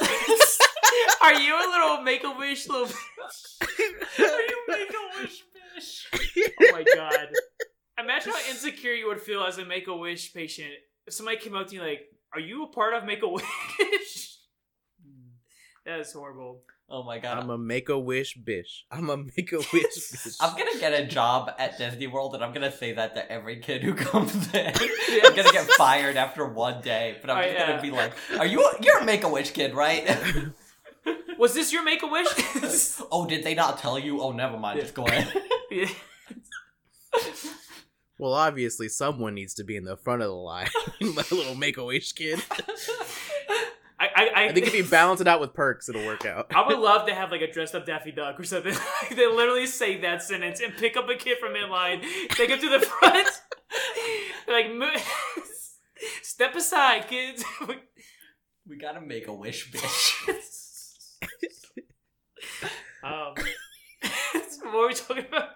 Are you a little make a wish little bitch? Are you make a wish bitch? Oh my god. Imagine how insecure you would feel as a make a wish patient if somebody came up to you like, Are you a part of Make a Wish? Hmm. that is horrible. Oh my god. I'm a make a wish bish. I'm a make a wish bitch. I'm gonna get a job at Disney World and I'm gonna say that to every kid who comes in. I'm gonna get fired after one day, but I'm Oh, just yeah. gonna be like, "Are you? A, you're a Make a Wish kid, right?" Was this your make a wish? oh, did they not tell you? Oh, never mind. Just go ahead. yeah. Well, obviously, someone needs to be in the front of the line. My little make a wish kid. I, I, I, I think if you balance it out with perks, it'll work out. I would love to have like a dressed up Daffy Duck or something. they literally say that sentence and pick up a kid from inline, take him to the front, like mo- step aside, kids. we gotta make a wish, bitch. um, what are we talking about?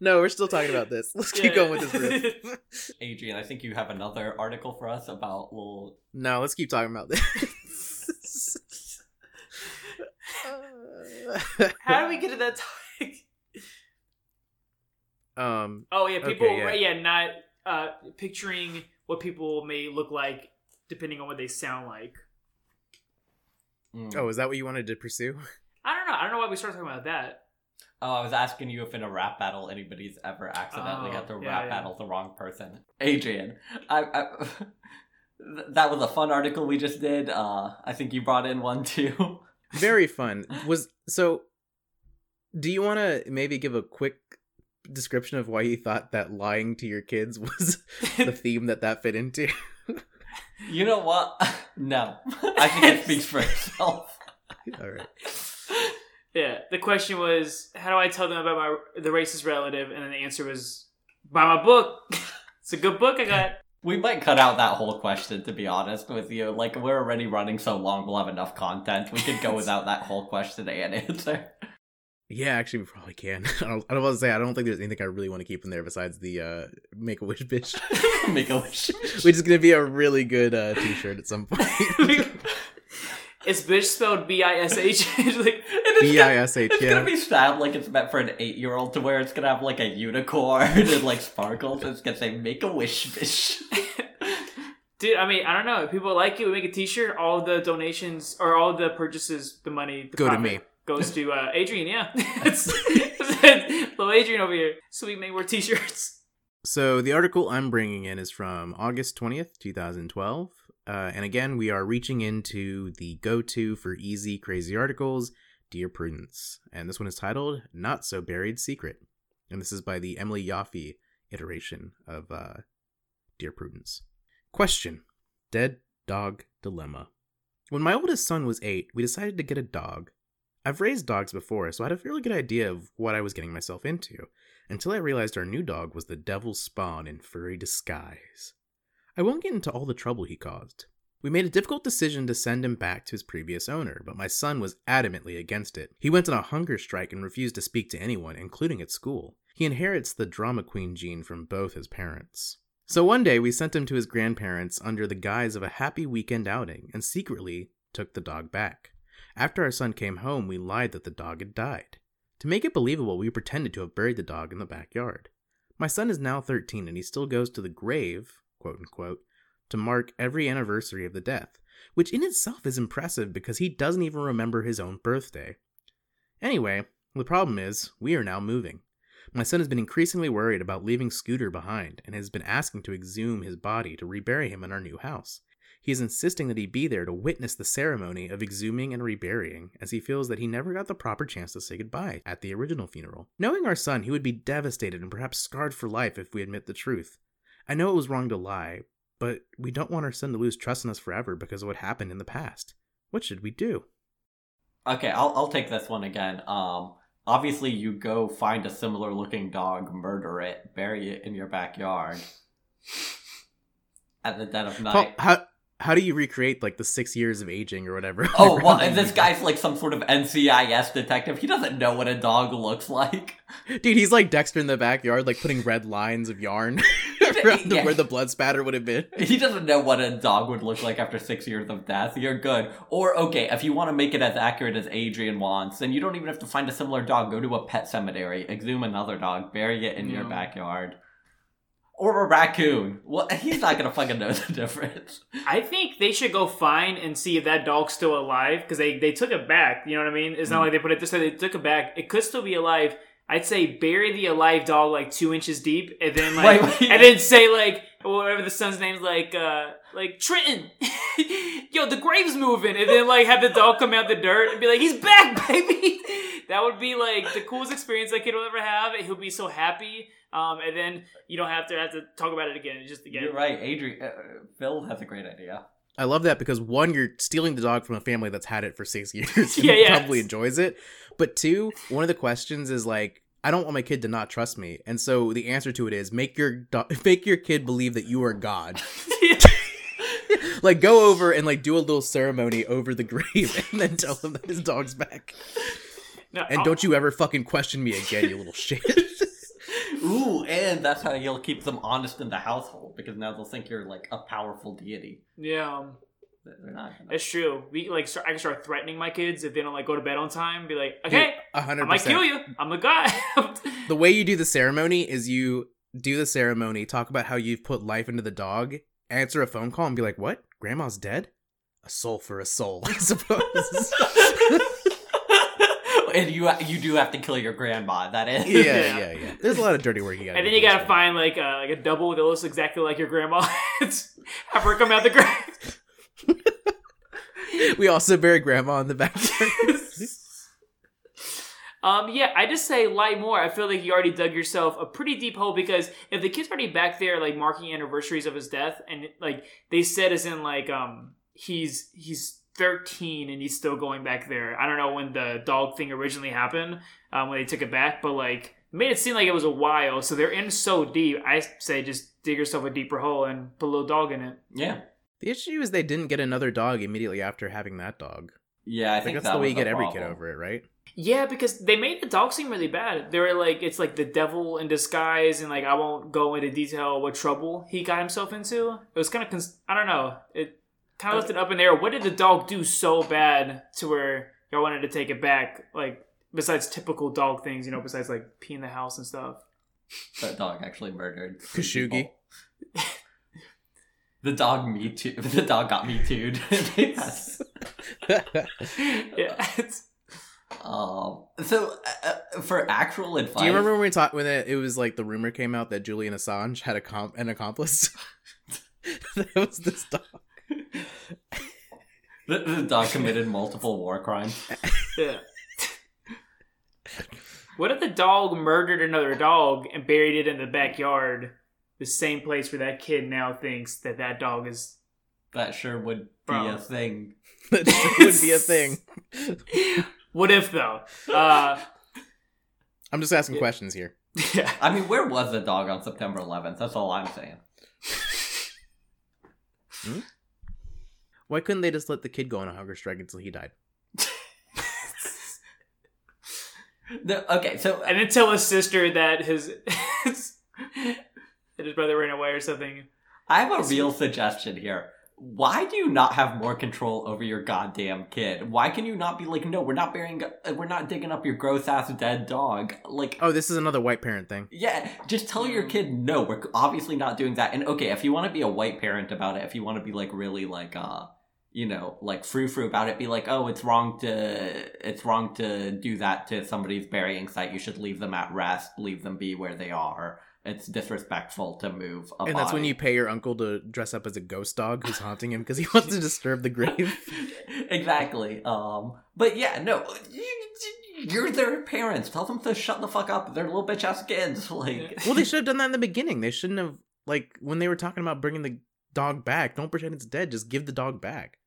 No, we're still talking about this. Let's keep going with this. riff. Adrian, I think you have another article for us about little. no, let's keep talking about this. How do we get to that topic? um, Oh yeah, people. Okay, yeah. yeah, not uh, picturing what people may look like depending on what they sound like. Mm. oh, is that what you wanted to pursue? I don't know. I don't know why we started talking about that. Oh, I was asking you if in a rap battle anybody's ever accidentally Oh, had to yeah, rap yeah. battle the wrong person. Adrian, I, I that was a fun article we just did. Uh, I think you brought in one too. Very fun. Was so. Do you want to maybe give a quick description of why you thought that lying to your kids was the theme that that fit into? you know what? no, I think it speaks for itself. All right. Yeah, the question was, how do I tell them about my the racist relative? And then the answer was, buy my book. it's a good book I got. We might cut out that whole question to be honest with you. Like we're already running so long, we'll have enough content. We could go without that whole question and answer. Yeah, actually, we probably can. I don't, I don't want to say I don't think there's anything I really want to keep in there besides the uh, Make a Wish bitch, Make a wish. which is gonna be a really good uh, T-shirt at some point. It's bitch spelled B I S H. Like B I S H. It's Yeah. gonna be styled like it's meant for an eight-year-old to wear. It's gonna have like a unicorn and like sparkles. It's gonna say "Make a wish, bitch." Dude, I mean, I don't know. If people like it, we make a T-shirt. All the donations or all the purchases, the money, the Go to me. goes to uh, Adrian. Yeah, it's, it's little Adrian over here. So we make more T-shirts. So the article I'm bringing in is from August 20th, 2012. Uh, and again, we are reaching into the go-to for easy, crazy articles, Dear Prudence. And this one is titled Not So Buried Secret. And this is by the Emily Yoffe iteration of uh, Dear Prudence. Question Dead Dog Dilemma. When my oldest son was eight, we decided to get a dog. I've raised dogs before, so I had a fairly good idea of what I was getting myself into until I realized our new dog was the devil's spawn in furry disguise. I won't get into all the trouble he caused. We made a difficult decision to send him back to his previous owner, but my son was adamantly against it. He went on a hunger strike and refused to speak to anyone, including at school. He inherits the drama queen gene from both his parents. So one day we sent him to his grandparents under the guise of a happy weekend outing and secretly took the dog back. After our son came home, we lied that the dog had died. To make it believable, we pretended to have buried the dog in the backyard. My son is now 13 and he still goes to the grave, quote unquote, to mark every anniversary of the death, which in itself is impressive because he doesn't even remember his own birthday. Anyway, the problem is, we are now moving. My son has been increasingly worried about leaving Scooter behind and has been asking to exhume his body to rebury him in our new house. He is insisting that he be there to witness the ceremony of exhuming and reburying, as he feels that he never got the proper chance to say goodbye at the original funeral. Knowing our son, he would be devastated and perhaps scarred for life if we admit the truth. I know it was wrong to lie, but we don't want our son to lose trust in us forever because of what happened in the past. What should we do? Okay, I'll I'll take this one again. Um, obviously you go find a similar looking dog, murder it, bury it in your backyard. At the dead of night. how how do you recreate like the six years of aging or whatever? Oh, well, and this guy's like some sort of NCIS detective. He doesn't know what a dog looks like. Dude, he's like Dexter in the backyard, like putting red lines of yarn around the- Yeah. where the blood spatter would have been. He doesn't know what a dog would look like after six years of death. You're good. Or, okay, if you want to make it as accurate as Adrian wants, then you don't even have to find a similar dog. Go to a pet cemetery, exhume another dog, bury it in your backyard. Or a raccoon. Well, he's not gonna fucking know the difference. I think they should go find and see if that dog's still alive because they, they took it back. You know what I mean? It's not Mm. like they put it this way. They took it back. It could still be alive. I'd say bury the alive dog like two inches deep, and then like, Wait, wait. and then say like whatever the son's name's like, uh, like Trenton. Yo, the grave's moving, and then like have the dog come out the dirt and be like, he's back, baby. that would be like the coolest experience that kid will ever have. He'll be so happy. Um, and then you don't have to have to talk about it again. It's Just again, You're right, Adrian. Uh, Phil has a great idea. I love that because one, you're stealing the dog from a family that's had it for six years and Yeah, yeah. probably enjoys it. But two, one of the questions is like, I don't want my kid to not trust me, and so the answer to it is make your do- make your kid believe that you are God. like go over and like do a little ceremony over the grave, and then tell him that his dog's back. No, And I'll- don't you ever fucking question me again, you little shit. Ooh, and that's how you'll keep them honest in the household because now they'll think you're like a powerful deity. Yeah, um, They're not. Gonna... it's true. We like start, I can start threatening my kids if they don't like go to bed on time. Be like, okay, A I hundred might kill you. I'm the guy. The way you do the ceremony is you do the ceremony, talk about how you've put life into the dog, answer a phone call, and be like, "What? Grandma's dead? A soul for a soul, I suppose." and you you do have to kill your grandma. That is. yeah, Yeah. yeah, yeah. There's a lot of dirty work you got. and then you gotta find like a, like a double that looks exactly like your grandma. Have her come out the grave. We also bury grandma in the backyard. Um, yeah, I just say lie more. I feel like you already dug yourself a pretty deep hole because if the kid's are already back there, like marking anniversaries of his death, and like they said, as in like um he's he's thirteen and he's still going back there. I don't know when the dog thing originally happened, um, when they took it back, but like made it seem like it was a while. So they're in so deep. I say just dig yourself a deeper hole and put a little dog in it. Yeah. The issue is they didn't get another dog immediately after having that dog. Yeah, I I think think that's that the way you get every kid over it, right? Yeah, because they made the dog seem really bad. They were like, it's like the devil in disguise, and like I won't go into detail what trouble he got himself into. It was kind of, cons- I don't know. It kind of left it up in the air. What did the dog do so bad to where y'all wanted to take it back? Like besides typical dog things, you know, besides like pee in the house and stuff. That dog actually murdered three Khashoggi. people. The dog me too. The dog got me too. yes. yeah, it's, Um. So, uh, uh, for actual advice, Do you remember when we talked when it, it was like the rumor came out that Julian Assange had a comp- an accomplice? that was this dog. the, the dog committed multiple war crimes? yeah. what if the dog murdered another dog and buried it in the backyard? The same place where that kid now thinks that that dog is That sure would be Bro. a thing. that sure would be a thing. What if though? Uh, I'm just asking Yeah. questions here. yeah. I mean, where was the dog on September 11th? That's all I'm saying. hmm? Why couldn't they just let the kid go on a hunger strike until he died? The, okay, so And then tell his sister that his that his brother ran away or something. I have a real suggestion here. Why do you not have more control over your goddamn kid? Why can you not be like, no, we're not burying, uh, we're not digging up your gross ass dead dog? Like, Oh, this is another white parent thing. yeah, just tell your kid, no, we're obviously not doing that. And okay, if you want to be a white parent about it, if you want to be like really like, uh, you know, like frou frou about it, be like, oh, it's wrong to, it's wrong to do that to somebody's burying site. You should leave them at rest, leave them be where they are. It's disrespectful to move a And that's when you pay your uncle to dress up as a ghost dog who's haunting him because he wants to disturb the grave. exactly. Um, but yeah, no, you're their parents. Tell them to shut the fuck up. They're little bitch ass kids. Like, Well, they should have done that in the beginning. They shouldn't have like when they were talking about bringing the dog back. Don't pretend it's dead. Just give the dog back.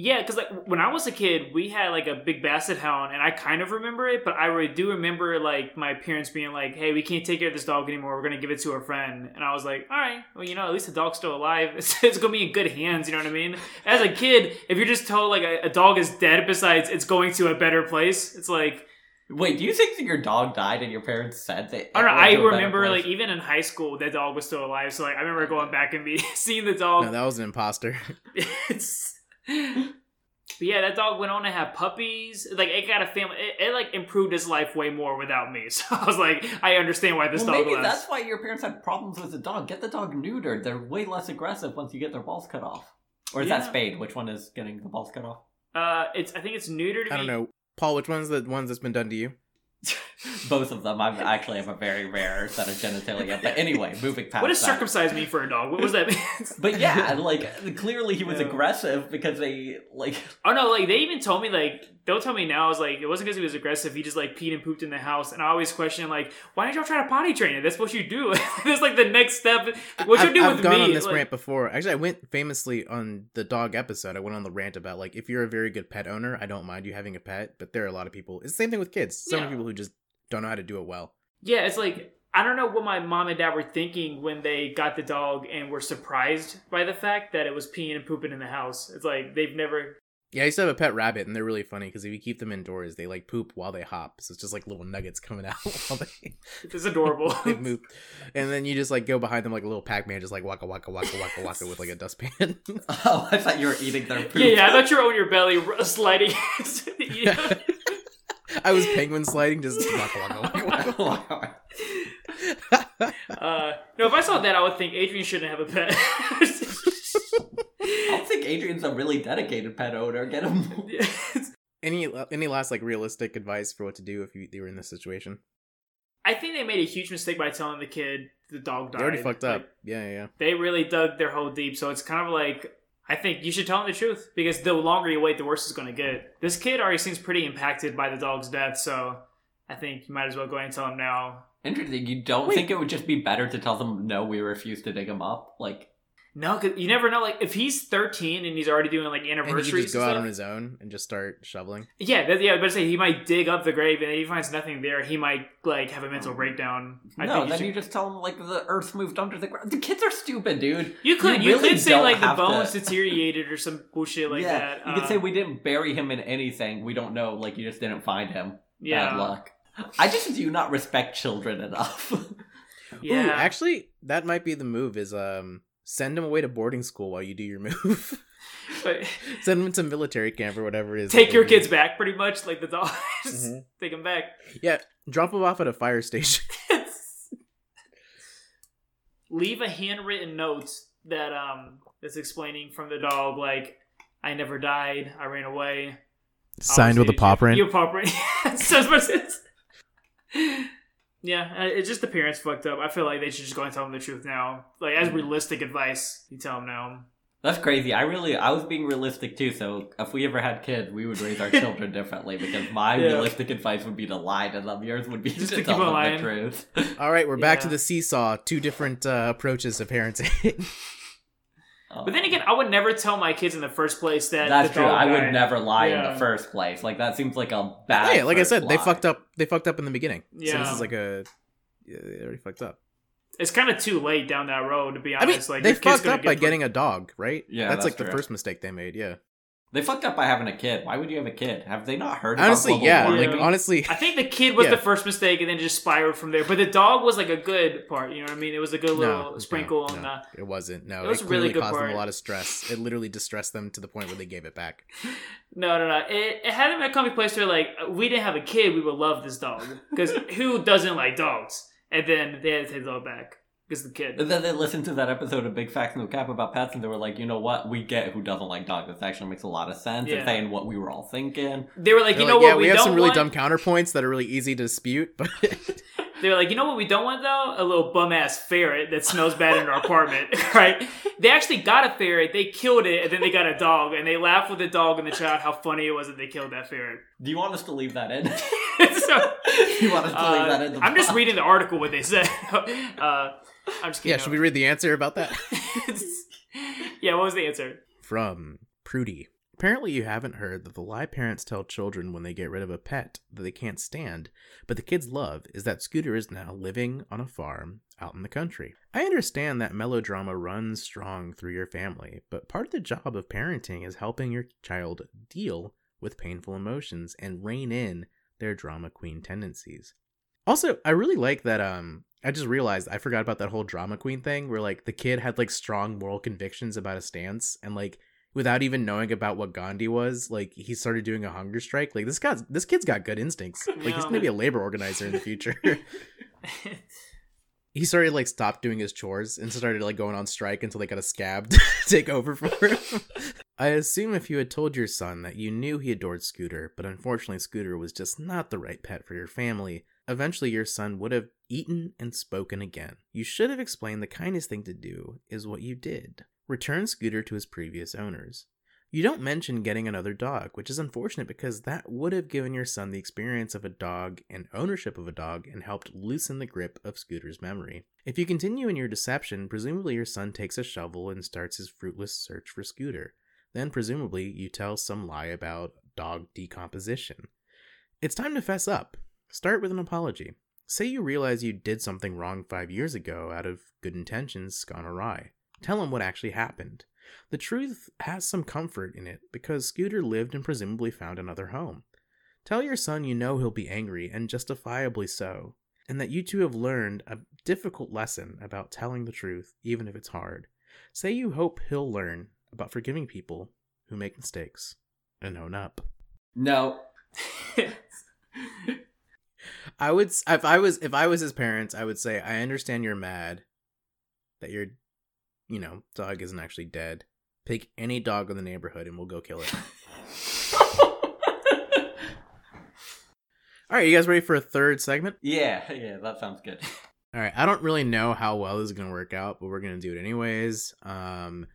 Yeah, because like when I was a kid, we had like a big basset hound, and I kind of remember it, but I really do remember like my parents being like, "Hey, we can't take care of this dog anymore. We're gonna give it to a friend." And I was like, "All right, well, you know, at least the dog's still alive. It's, it's gonna be in good hands." You know what I mean? As a kid, if you're just told like a, a dog is dead, besides it's going to a better place, it's like wait, do you think that your dog died and your parents said that? I don't know. I to a better remember like even in high school, that dog was still alive. So like I remember going back and be seeing the dog. No, that was an imposter. it's but yeah that dog went on to have puppies like it got a family it, it like improved his life way more without me so i was like i understand why this well, dog maybe left that's why your parents had problems with the dog. Get the dog neutered. They're way less aggressive once you get their balls cut off. Or is Yeah. that spade? Which one is getting the balls cut off? uh it's i think it's neutered I don't know. Paul, which one's the ones that's been done to you? Both of them. I actually have a very rare set of genitalia. But anyway, moving past what does that. circumcise mean for a dog what was that mean? But yeah, like clearly he was Yeah. aggressive because they like oh no like they even told me like they'll tell me now i was like it wasn't because he was aggressive he just like peed and pooped in the house and i always question like why didn't y'all try to potty train it that's what you do that's like the next step what you I've, do I've with gone me on this like- rant before. Actually, I went famously on the dog episode. I went on the rant about like if you're a very good pet owner, I don't mind you having a pet, but there are a lot of people. It's the same thing with kids. So Yeah. many people who just don't know how to do it well. Yeah, it's like I don't know what my mom and dad were thinking when they got the dog and were surprised by the fact that it was peeing and pooping in the house. It's like they've never. Yeah, I used to have a pet rabbit, and they're really funny because if you keep them indoors, they like poop while they hop. So it's just like little nuggets coming out while they, It's adorable. they move. And then you just like go behind them like a little Pac Man, just like waka waka waka waka waka with like a dustpan. Oh, I thought you were eating their poop. yeah, yeah. I thought you were on your belly r- sliding. Yeah. I was penguin sliding, just uh, no, if I saw that, I would think Adrian shouldn't have a pet. I think Adrian's a really dedicated pet owner. Get him. any any last like realistic advice for what to do if you, you were in this situation? I think they made a huge mistake by telling the kid the dog died. They already fucked up. Like, yeah, yeah, yeah. they really dug their hole deep. So it's kind of like I think you should tell him the truth because the longer you wait, the worse it's going to get. This kid already seems pretty impacted by the dog's death, so I think you might as well go ahead and tell him now. Interesting. You don't Wait. think it would just be better to tell them no, we refuse to dig him up? Like, No, cause you never know. Like if he's 13 and he's already doing like And he anniversaries, can just go and out stuff, on his own and just start shoveling. Yeah, that, yeah. But say he might dig up the grave and if he finds nothing there. He might like have a mental breakdown. I no, think you then should- you just tell him like the Earth moved under the ground. The kids are stupid, dude. You could you, really could say like the have to- deteriorated or some bullshit like yeah, that. you could Uh, say we didn't bury him in anything. We don't know. Like you just didn't find him. yeah, Bad luck. I just do not respect children enough. yeah. Ooh, actually, that might be the move. Is um send him away to boarding school while you do your move. Send him to military camp or whatever it is. take your they do. kids back, pretty much like the dog. Just Mhm. take them back. Yeah, drop them off at a fire station. Leave a handwritten note that um that's explaining from the dog like I never died, I ran away. Signed with a paw print. Your paw print. Says what it says. Yeah, uh, it's just the parents fucked up. I feel like they should just go and tell them the truth now. Like as realistic advice, you tell them now. That's crazy. I really, I was being realistic too. So if we ever had kids, we would raise our children differently because my Yeah. realistic advice would be to lie to them. Yours would be Just to, to tell keep on them lying. the truth. All right, we're back to the seesaw. Two different uh, approaches to parenting. But then again, I would never tell my kids in the first place that that's the true. dog I would died. never lie in the first place. Like that seems like a bad. hey, like I first said, they fucked up. They fucked up in the beginning. So this is like a. Yeah, they already fucked up. It's kind of too late down that road to be I mean, honest. like they fucked gonna up by get- getting a dog, right? Yeah, that's, that's like the first mistake they made. Yeah, They fucked up by having a kid. Why would you have a kid? Have they not heard? honestly, about global yeah. warming? Like honestly, I think the kid was Yeah. the first mistake, and then just spiraled from there. But the dog was like a good part. You know what I mean? It was a good little no, sprinkle no, on no, the. it wasn't. No, It it, was a really good caused them part. a lot of stress. It literally distressed them to the point where they gave it back. No, no, no. It, it had them at a coming place where like we didn't have a kid, we would love this dog because who doesn't like dogs? And then they had to take the dog back because the kid. And then they listened to that episode of Big Facts No Cap about pets, and they were like, you know what? We get who doesn't like dogs. This actually makes a lot of sense. Yeah. It's saying what we were all thinking. They were like, They're you know like, yeah, what? we, have don't some really want? dumb counterpoints that are really easy to dispute, but They were like, you know what we don't want though? A little bum ass ferret that smells bad in our apartment, right? They actually got a ferret, they killed it, and then they got a dog, and they laughed with the dog and the child how funny it was that they killed that ferret. Do you want us to leave that in? so, you want us to leave uh, that in? The I'm just reading the article what they said. uh, I'm just kidding. yeah. Should we read the answer about that? yeah, what was the answer? From Prudy. Apparently, you haven't heard that the lie parents tell children when they get rid of a pet that they can't stand, but the kids love is that Scooter is now living on a farm out in the country. I understand that melodrama runs strong through your family, but part of the job of parenting is helping your child deal with painful emotions and rein in their drama queen tendencies. Also, I really like that um I just realized I forgot about that whole drama queen thing where like the kid had like strong moral convictions about a stance and like without even knowing about what Gandhi was, like he started doing a hunger strike. Like this guy's this kid's got good instincts. Like he's gonna be a labor organizer in the future. he started like stopped doing his chores and started like going on strike until they got a scab to take over for him. I assume if you had told your son that you knew he adored Scooter, but unfortunately Scooter was just not the right pet for your family, eventually your son would have eaten and spoken again. You should have explained the kindest thing to do is what you did. Return Scooter to his previous owners. You don't mention getting another dog, which is unfortunate because that would have given your son the experience of a dog and ownership of a dog and helped loosen the grip of Scooter's memory. If you continue in your deception, presumably your son takes a shovel and starts his fruitless search for Scooter. Then, presumably, you tell some lie about dog decomposition. It's time to fess up. Start with an apology. Say you realize you did something wrong five years ago out of good intentions gone awry. Tell him what actually happened. The truth has some comfort in it because Scooter lived and presumably found another home. Tell your son you know he'll be angry, and justifiably so, and that you two have learned a difficult lesson about telling the truth, even if it's hard. Say you hope he'll learn about forgiving people who make mistakes and own up. No. I would if I was if I was his parents, I would say I understand you're mad that your you know, dog isn't actually dead. Pick any dog in the neighborhood and we'll go kill it. All right, you guys ready for a third segment? yeah, yeah, that sounds good. All right, I don't really know how well this is going to work out, but we're going to do it anyways. Um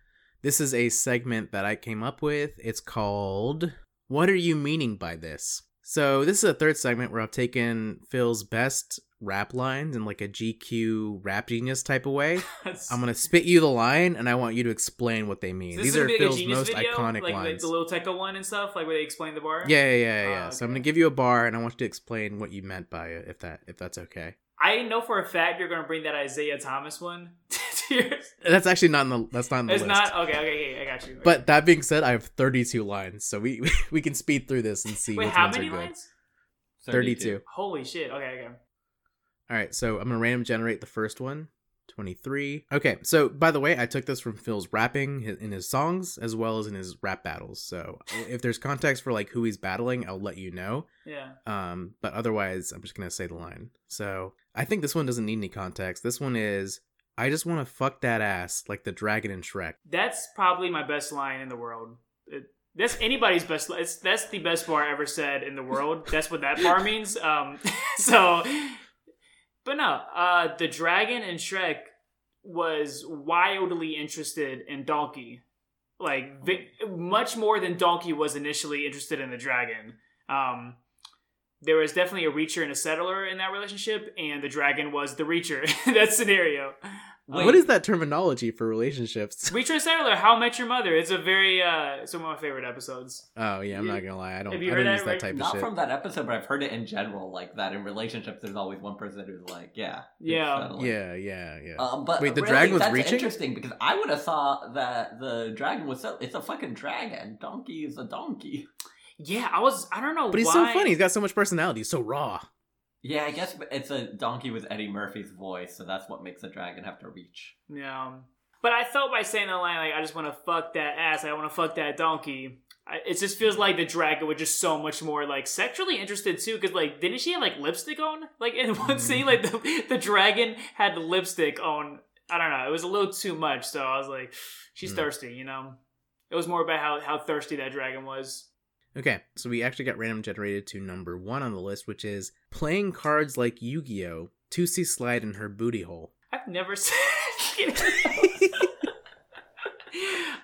this is a segment that I came up with. It's called What Are You Meaning by This? So, this is a third segment where I've taken Phil's best rap lines in like a GQ rap genius type of way. I'm gonna spit you the line, and I want you to explain what they mean. This These are like Phil's most video? iconic like, like the little Techo one and stuff, like where they explain the bar. yeah, yeah, yeah, yeah. Ah, So I'm gonna give you a bar, and I want you to explain what you meant by it, if that if that's okay. I know for a fact you're gonna bring that Isaiah Thomas one. That's actually not in the that's not in the It's list. not okay. Okay, okay, I got you. But that being said, I have 32 lines, so we we can speed through this and see wait, which how ones many are good. lines? 32. Holy shit! Okay, okay. All right, so I'm gonna random generate the first one. 23. Okay, so by the way, I took this from Phil's rapping in his songs as well as in his rap battles. So if there's context for like who he's battling, I'll let you know. Yeah. Um, but otherwise, I'm just gonna say the line. So I think this one doesn't need any context. This one is, "I just want to fuck that ass like the dragon in Shrek." That's probably my best line in the world. It, that's anybody's best. It's, that's the best bar ever said in the world. That's what that bar means. Um, so, but no, uh, the dragon in Shrek was wildly interested in Donkey, like vi- much more than Donkey was initially interested in the dragon. Um, there was definitely a reacher and a settler in that relationship, and the dragon was the reacher in that scenario. Wait, What is that terminology for relationships? Reacher and Settler, How I Met Your Mother. It's a very uh it's one of my favorite episodes. Oh yeah, I'm You- not gonna lie. I don't. have you I heard don't that, use that right? type of Not from that episode, but I've heard it in general, like that in relationships. There's always one person who's like, yeah, Yeah. Yeah, yeah, yeah. Um, but Wait, the really, dragon was that's reaching? interesting because I would have thought that the dragon was so, it's a fucking dragon. Donkey is a donkey. Yeah, I was I don't know but he's why. so funny. He's got so much personality. He's so raw. Yeah, I guess it's a donkey with Eddie Murphy's voice, so that's what makes a dragon have to reach. Yeah. But I felt by saying the line like I just want to fuck that ass, I want to fuck that donkey. I, it just feels like the dragon was just so much more like sexually interested too, because like didn't she have like lipstick on? Like in one scene, like the, the dragon had lipstick on. I don't know. It was a little too much, so I was like, she's Mm. thirsty, you know. It was more about how how thirsty that dragon was. Okay, so we actually got random generated to number one on the list, which is playing cards like Yu-Gi-Oh. To see slide in her booty hole. I've never seen.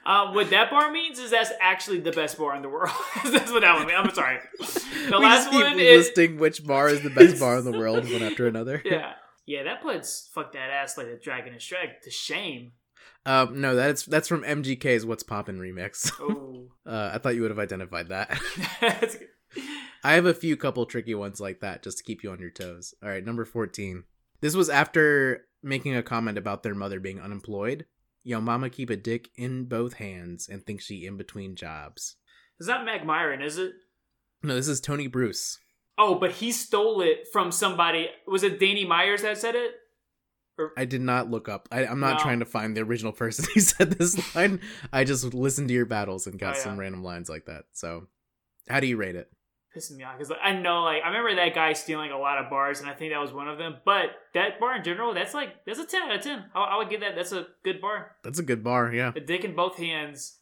um, what that bar means is that's actually the best bar in the world. that's what that one means. I'm sorry. The we last just keep one is listing which bar is the best bar in the world one after another. yeah, yeah. That puts fuck that ass like the dragon and Shrek to shame. Um, no, that's that's from MGK's "What's Poppin" remix. Oh, Uh, I thought you would have identified that. I have a few couple tricky ones like that just to keep you on your toes. All right, number 14. This was after making a comment about their mother being unemployed. Yo, mama keep a dick in both hands and think she in between jobs. Is that Meg Myron, is it? No, this is Tony Bruce. Oh, but he stole it from somebody. Was it Danny Myers that said it? I did not look up. I, I'm not No. trying to find the original person who said this line. I just listened to your battles and got Oh, yeah. some random lines like that. So, how do you rate it? pissing me off because I know like I remember that guy stealing a lot of bars and I think that was one of them. But that bar in general, that's like that's a ten out of ten. I, I would give that. That's a good bar. That's a good bar, yeah. A dick in both hands.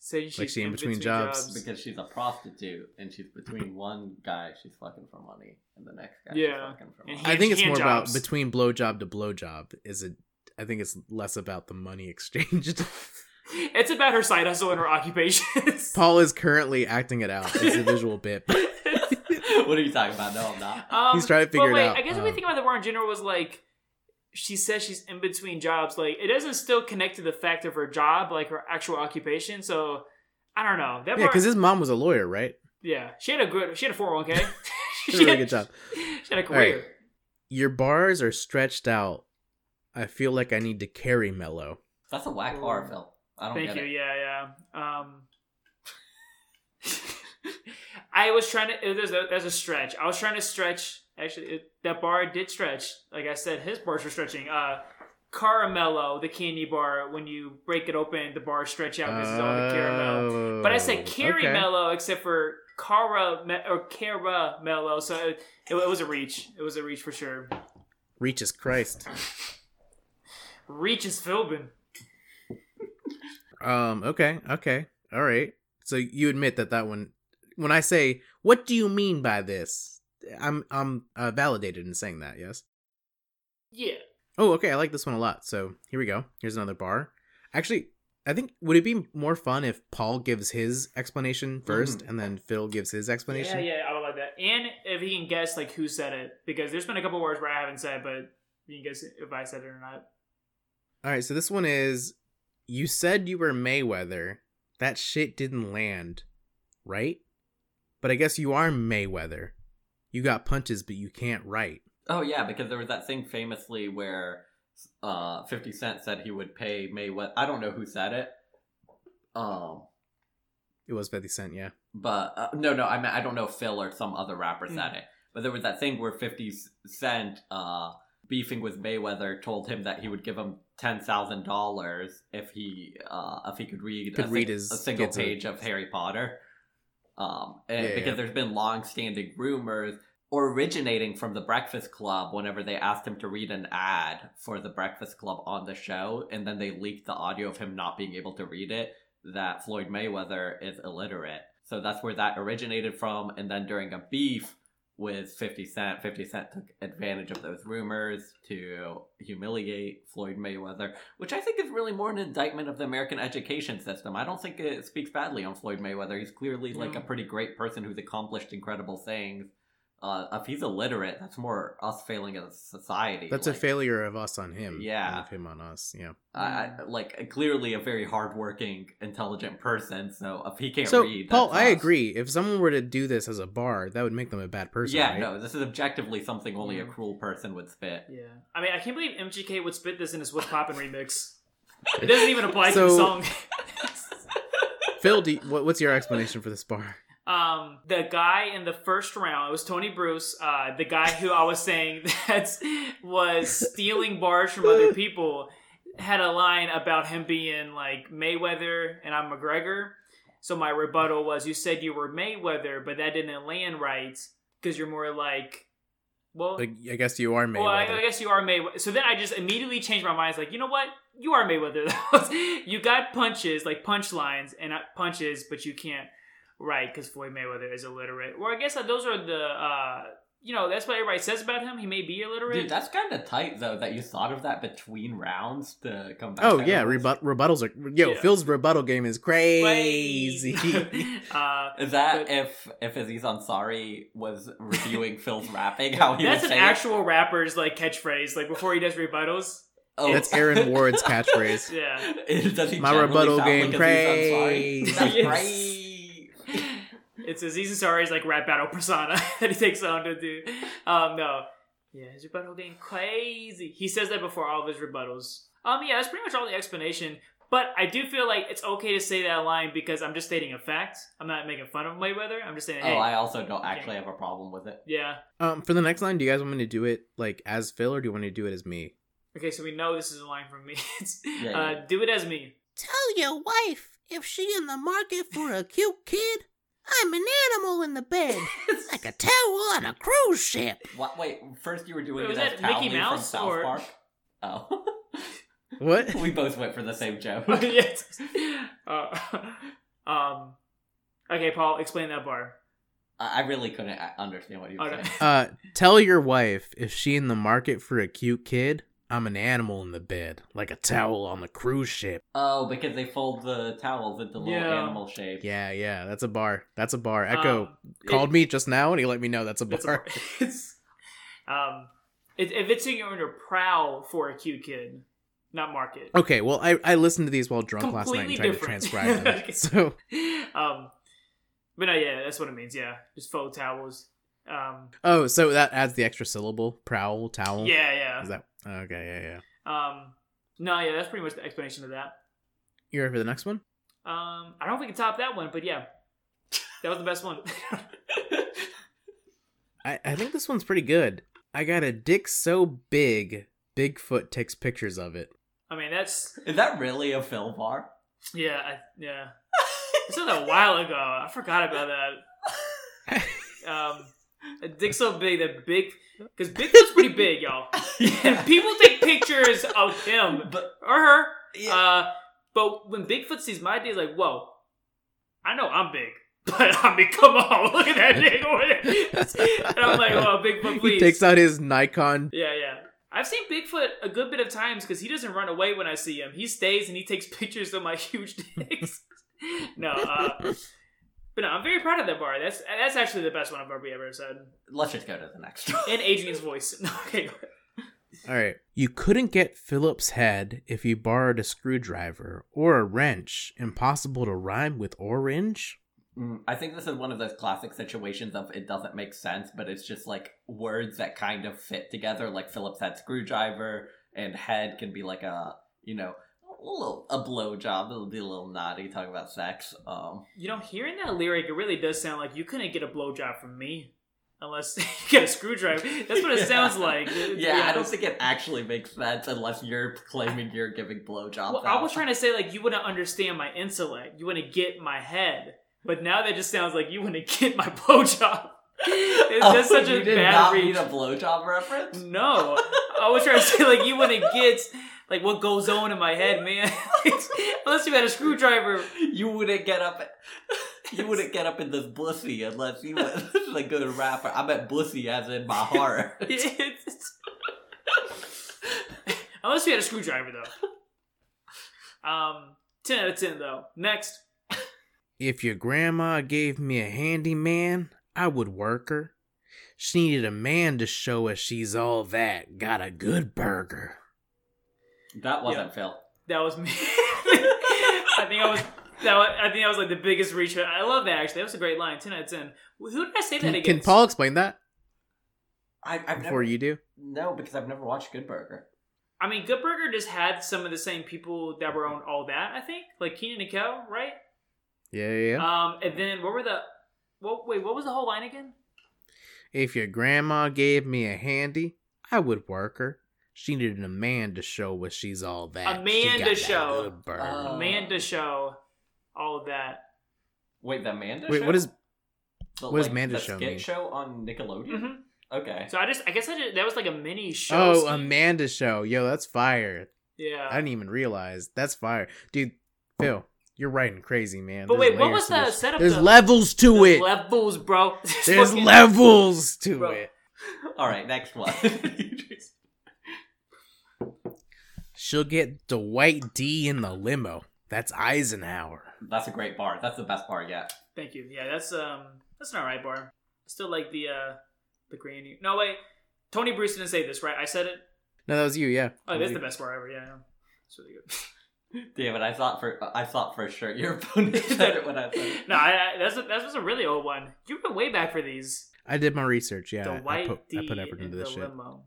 Saying she's she in between jobs. Because she's a prostitute and she's between one guy she's fucking for money and the next guy Yeah. she's fucking for money. I think it's more jobs. about between blowjob to blowjob. Is it? I think it's less about the money exchanged. It's about her side hustle and her occupations. Paul is currently acting it out. It's a visual bit. what are you talking about? No, I'm not. Um, He's trying to figure but it wait, out. I guess if we Um, think about the bar in general, was like she says she's in between jobs. Like it doesn't still connect to the fact of her job, like her actual occupation. So I don't know. That Yeah, because his mom was a lawyer, right? yeah, she had a good, she had a four hundred one k. She had a really good job. She had a All right. career. Your bars are stretched out. I feel like I need to Caramello. That's a whack bar, Phil. I don't Thank get you. it. Yeah, yeah. Um, I was trying to. There's a there's a stretch. I was trying to stretch. Actually, it, that bar did stretch. Like I said, his bars were stretching. Uh, Caramello, the candy bar. When you break it open, the bars stretch out because it's all the caramel. But I said Oh, caramelo, except for cara or caramello. So it, it, was a reach. It was a reach for sure. Reaches Christ. Reach is Philbin. Um. Okay. Okay. All right. So you admit that that one. When I say, "What do you mean by this?" I'm I'm uh, validated in saying that. Yes. Yeah. Oh, okay. I like this one a lot. So here we go. Here's another bar. Actually, I think would it be more fun if Paul gives his explanation 1st and then Phil gives his explanation? Yeah, yeah, I would like that. And if he can guess like who said it, because there's been a couple words where I haven't said, but you can guess if I said it or not. All right, so this one is you said you were Mayweather. That shit didn't land, right? But I guess you are Mayweather. You got punches, but you can't write. Oh yeah, because there was that thing famously where uh, Fifty Cent said he would pay Mayweather. I don't know who said it. Um, It was 50 Cent, yeah. but uh, no, no, I mean I don't know if Phil or some other rapper said Mm. it. But there was that thing where Fifty Cent, uh, beefing with Mayweather, told him that he would give him ten thousand dollars if he uh, if he could read Could a, read sing- his a single schizo- page of Harry Potter. Um, and Yeah, because yeah. there's been long-standing rumors originating from the Breakfast Club whenever they asked him to read an ad for the Breakfast Club on the show, and then they leaked the audio of him not being able to read it, that Floyd Mayweather is illiterate. So that's where that originated from, and then during a beef with 50 Cent, 50 Cent took advantage of those rumors to humiliate Floyd Mayweather, which I think is really more an indictment of the American education system. I don't think it speaks badly on Floyd Mayweather. He's clearly like No. a pretty great person who's accomplished incredible things. Uh, if he's illiterate, that's more us failing as a society. That's a failure of us on him. Yeah. and Of him on us, yeah. I, I- like clearly a very hardworking, intelligent person. So if he can't so, read, Paul, that's I agree. If someone were to do this as a bar, that would make them a bad person. yeah, right? no, this is objectively something only a cruel person would spit. Yeah. I mean, I can't believe MGK would spit this in his What's Poppin' remix. It doesn't even apply to the song. Phil, do you- what, what's your explanation for this bar? Um, the guy in the first round, it was Tony Bruce, uh, the guy who I was saying that was stealing bars from other people, had a line about him being like Mayweather and I'm McGregor. So my rebuttal was, you said you were Mayweather, but that didn't land right because you're more like, well, Like, I guess you are Mayweather. well, I, I guess you are Mayweather. So then I just immediately changed my mind. It's like, you know what? You are Mayweather. you got punches, like punchlines and punches, but you can't write because Floyd Mayweather is illiterate. Well, I guess that those are the, uh, you know, that's what everybody says about him. He may be illiterate. Dude, that's kind of tight though that you thought of that between rounds to come back. Oh yeah, it. rebut- rebuttals are yo. Yeah. Phil's rebuttal game is crazy. uh, that But- if if Aziz Ansari was reviewing Phil's rapping? How he that's would an say it? actual rapper's like catchphrase, Like before he does rebuttals. Oh. That's Aaron Ward's catchphrase. Yeah. My rebuttal game like Aziz Ansari? crazy. That's Yes. great. It's Aziz Ansari's like rap battle persona that he takes on to do. Um, no, yeah, his rebuttal game crazy. He says that before all of his rebuttals. Um, yeah, that's pretty much all the explanation. But I do feel like it's okay to say that line because I'm just stating a fact. I'm not making fun of Mayweather. I'm just saying, hey, Oh, I also don't actually have a problem with it. yeah. Um, for the next line, do you guys want me to do it like as Phil, or do you want me to do it as me? Okay, so we know this is a line from me. It's, Yeah, uh, do it as me. Tell your wife if she in the market for a cute kid, I'm an animal in the bed, like a towel on a cruise ship. What? Wait, first you were doing Wait, was it as that Mickey Townley from Mouse, South or- Park. Oh, What? we both went for the same joke. yes. Uh, um. Okay, Paul, explain that bar. I I really couldn't a- understand what you were Okay. saying. Uh, tell your wife if she in the market for a cute kid, I'm an animal in the bed, like a towel on the cruise ship. Oh, because they fold the towels into little Yeah. animal shapes. Yeah, yeah, that's a bar. That's a bar. Echo Um, called it- me just now, and he let me know that's a It's, bar. it's um, it, if it's in your prowl for a cute kid, not market. Okay, well, I, I listened to these while drunk last night Completely and tried different. to transcribe them. Okay. So um, but no, yeah, that's what it means. Yeah, just faux towels. Um, Oh, so that adds the extra syllable. Prowl, towel. yeah, yeah. Is that okay? Yeah, yeah. Um, no, yeah, that's pretty much the explanation of that. You ready for the next one? Um, I don't know if we can top that one, but yeah, that was the best one. I, I think this one's pretty good. I got a dick so big, Bigfoot takes pictures of it. I mean, that's Is that really a Phil bar? yeah, I, yeah. This was a while ago. I forgot about that. Um, a dick so big that big because Bigfoot's pretty big, y'all. And people take pictures of him But or her. yeah, Uh, but when Bigfoot sees my dick, he's like, whoa, I know I'm big. But I mean, come on, look at that dick over there. And I'm like, oh, Bigfoot, He please. takes out his Nikon yeah, yeah. I've seen Bigfoot a good bit of times because he doesn't run away when I see him. He stays and he takes pictures of my huge dicks. no, uh, but no, I'm very proud of that bar. That's that's actually the best one I've ever ever said Let's just go to the next one. in Adrian's voice. No, okay. All right. You couldn't get Philip's head if you borrowed a screwdriver or a wrench. Impossible to rhyme with orange? Mm, I think this is one of those classic situations of it doesn't make sense, but it's just like words that kind of fit together. Like Phillips had screwdriver, and head can be like a you know a little a blowjob. It'll be a little naughty talking about sex. Um, You know, hearing that lyric, it really does sound like you couldn't get a blowjob from me unless you get a screwdriver. That's what it Yeah. sounds like. yeah, I don't think it actually makes sense unless you're claiming you're giving blowjobs. Well, I was trying to say like you wouldn't understand my intellect. You wouldn't get my head. But now that just sounds like you wouldn't get my blowjob. It's Oh, just such a did bad need a blowjob reference. No, I was trying to say like you wouldn't get like what goes on in my head, man. Unless you had a screwdriver. You wouldn't get up. You wouldn't get up in this bussy unless you was a good rapper. I meant bussy as in my heart. Unless you had a screwdriver though. Um, ten out of ten though. Next. If your grandma gave me a handyman, I would work her. She needed a man to show us she's all that. Got a good burger. That wasn't Phil. That was me. I think I was. That was, I think that was like the biggest reach. I love that actually. That was a great line. Ten out of ten. Who did I say that Can, against? can Paul explain that I, I've before never, you do? No, because I've never watched Good Burger. I mean, Good Burger just had some of the same people that were on all that. I think like Kenan and Kel, right? Yeah, yeah, yeah. Um, and then what were the? What wait? What was the whole line again? If your grandma gave me a handy, I would work her. She needed a man to show what she's all that. A man to show. good burger. Uh, Amanda show, all of that. Wait, the Amanda Wait, show? what is? the, what does like, Amanda the show skit mean? show on Nickelodeon? hmm Okay. So I just, I guess I did, that was like a mini show. Oh, scheme. Amanda show. Yo, that's fire. Yeah. I didn't even realize. That's fire, dude. Phil, you're writing crazy, man. But There's wait, what was to the this. setup There's though? levels to There's it. Levels, bro. There's Fucking- levels to Bro. it. All right, next one. She'll get Dwight D in the limo. That's Eisenhower. That's a great bar. That's the best bar yet. Thank you. Yeah, that's um, that's an alright bar. Still like the uh, the granny. No wait, Tony Bruce didn't say this, right? I said it. No, that was you. Yeah. Oh, that's the best bar ever. Yeah, yeah. it's really good. Damn it! I thought for I thought for sure your opponent said it when I said it. no, I, I, that's a, that was a really old one. You went way back for these. I did my research. Yeah, the I put, D I put effort in into the this shit. limo.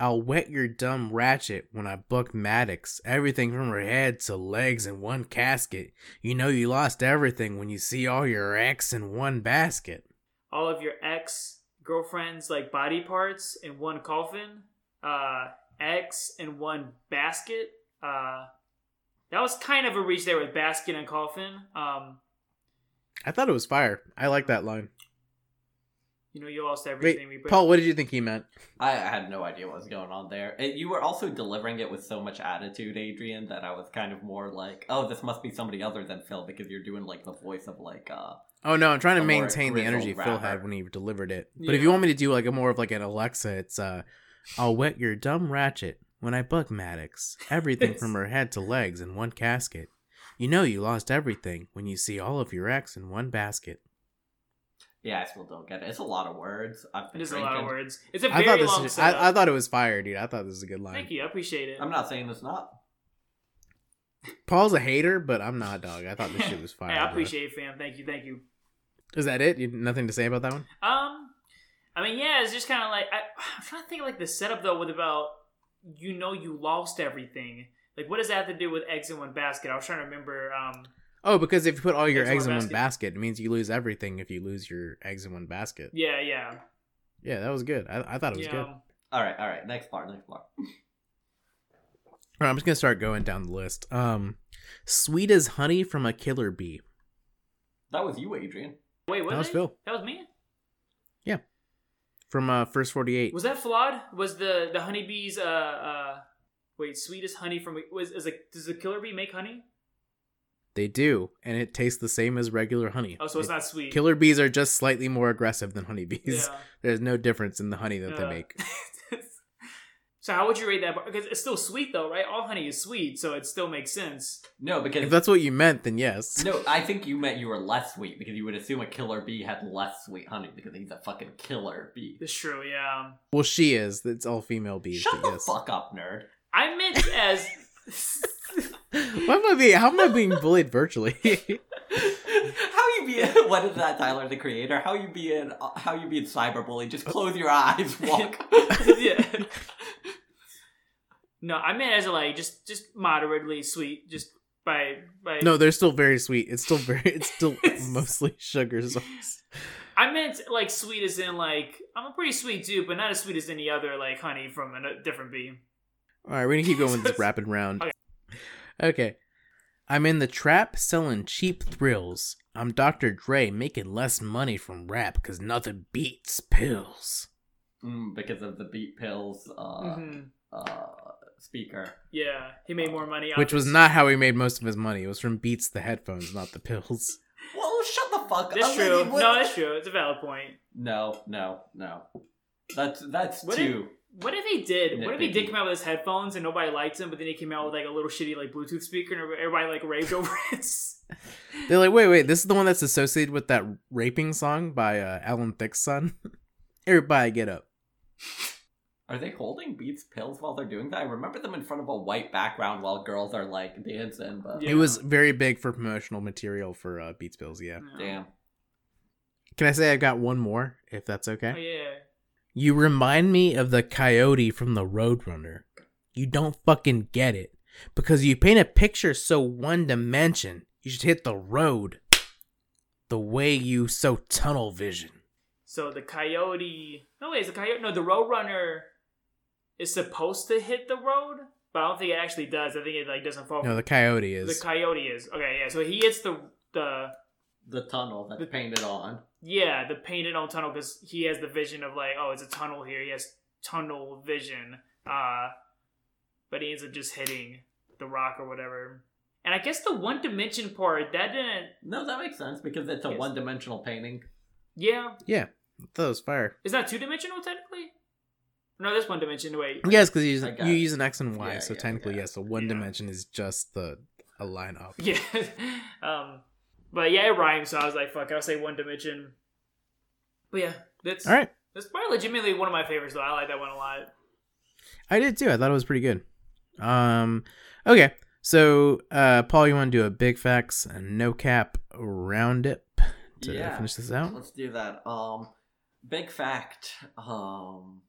I'll wet your dumb ratchet when I book Maddox. Everything from her head to legs in one casket. You know you lost everything when you see all your ex in one basket. All of your ex girlfriends like body parts in one coffin. Uh, ex in one basket. Uh, that was kind of a reach there with basket and coffin. Um, I thought it was fire. I like that line. You know, you lost Wait, everything. we Paul, what did you think he meant? I I had no idea what was going on there. And you were also delivering it with so much attitude, Adrian, that I was kind of more like, oh, this must be somebody other than Phil because you're doing like the voice of like uh Oh no, I'm trying to maintain the grizzled energy Phil had when he delivered it. But if you want me to do like a more of like an Alexa, it's uh I'll wet your dumb ratchet when I book Maddox. Everything from her head to legs in one casket. You know you lost everything when you see all of your ex in one basket. Yeah, I still don't get it. It's a lot of words. I've It been is a lot of drinking. words. It's a I thought very this long was, setup. I, I thought it was fire, dude. I thought this was a good line. Thank you. I appreciate it. I'm not saying it's not. Paul's a hater, but I'm not, dog. I thought this shit was fire. Hey, I bro. appreciate it, fam. Thank you. Thank you. Is that it? You nothing to say about that one? Um, I mean, yeah, it's just kind of like I, I'm trying to think of like the setup though with about you know you lost everything. Like, what does that have to do with eggs in one basket? I was trying to remember. Um, Oh, because if you put all your Eggs in eggs in one one basket. basket, it means you lose everything if you lose your eggs in one basket. yeah, yeah, Yeah, that was good. I, I thought it was yeah. good. All right, all right. Next part, next part. All right, I'm just gonna start going down the list. Um, sweet as honey from a killer bee. That was you, Adrian. Wait, was That was it? Phil That was me. Yeah, from uh, First Forty Eight. Was that flawed? Was the the honeybees uh uh wait sweetest honey from was is like does the killer bee make honey? They do, and it tastes the same as regular honey. Oh, so it's It- not sweet. Killer bees are just slightly more aggressive than honeybees. Yeah. There's no difference in the honey that they make. So how would you rate that? Because it's still sweet though, right? All honey is sweet, so it still makes sense. No, because If that's what you meant, then yes. no, I think you meant you were less sweet because you would assume a killer bee had less sweet honey because he's a fucking killer bee. It's true, yeah. Well, she is. It's all female bees. Shut the yes. fuck up, nerd. I meant as Why am I being? How am I being bullied virtually? how you be? What is that, Tyler, the creator? How you being? How you being cyberbullied? Just close your eyes, walk. yeah. No, I meant as a like just just moderately sweet, just by by. no, they're still very sweet. It's still very. It's still mostly sugar sauce. I meant like sweet as in like I'm a pretty sweet dude, but not as sweet as any other like honey from a different bee. All right, we're gonna keep going with this rapid round. Okay. Okay. I'm in the trap selling cheap thrills. I'm Dr. Dre making less money from rap because nothing beats pills. Mm, because of the beat pills uh, Mhm. uh, speaker. Yeah, he made more money. Which was not how he made most of his money. It was from Beats the headphones, not the pills. Well, shut the fuck up. That's true. what- No, that's true. It's a valid point. No, no, no. That's that's What too. What if he did? What if he did Nitpicky. come out with his headphones and nobody liked him, but then he came out with like a little shitty like Bluetooth speaker and everybody like raved over it? They're like, wait, wait, this is the one that's associated with that raping song by uh, Alan Thicke's son? Everybody get up. Are they holding Beats pills while they're doing that? I remember them in front of a white background while girls are like dancing, but Yeah. It was very big for promotional material for uh, Beats Pills, yeah. damn. Can I say I got one more, if that's okay? Oh yeah. You remind me of the coyote from the Roadrunner. You don't fucking get it. Because you paint a picture so one dimension, you should hit the road. The way you so tunnel vision. So the coyote. No wait, is the coyote? No, the roadrunner is supposed to hit the road, but I don't think it actually does. I think it like doesn't fall. No, the coyote is. the coyote is okay. Yeah, so he hits the the The tunnel that's painted on. Yeah the painted on tunnel because he has the vision of like oh it's a tunnel here. He has tunnel vision. Uh, but he ends up just hitting the rock or whatever. And I guess the one dimension part that didn't. No, that makes sense because it's a Yes. one-dimensional painting. Yeah, Yeah, those fire. is that two dimensional technically? No, that's one dimension. Wait. Yes, because you, use- you use an X and Y, Yeah, so yeah, technically, yeah. yes. So one Yeah. dimension is just the a line up. Yeah. um, but yeah, it rhymes, so I was like, fuck, I'll say one dimension. But yeah, that's All right, that's probably legitimately one of my favorites though. I like that one a lot. I did too. I thought it was pretty good. Um, okay. So, uh, Paul, you want to do a big facts and no cap roundup to Yeah. finish this out? Let's do that. Um, big fact. Um,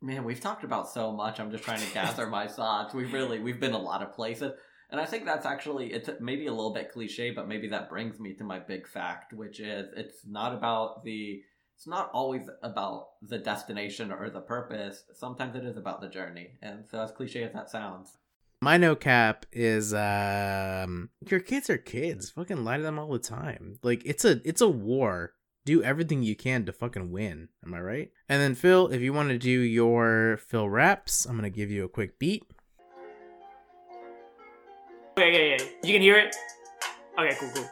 man, we've talked about so much. I'm just trying to gather my thoughts. We've really we've been a lot of places, and I think that's actually it's maybe a little bit cliche, but maybe that brings me to my big fact, which is it's not about the. It's not always about the destination or the purpose. Sometimes it is about the journey, and so as cliche as that sounds, My no cap is um your kids are kids. Fucking lie to them all the time. Like it's a it's a war. Do everything you can to fucking win. Am I right? And then Phil, if you want to do your Phil raps, I'm gonna give you a quick beat. Okay, yeah, yeah. You can hear it. Okay, cool, cool.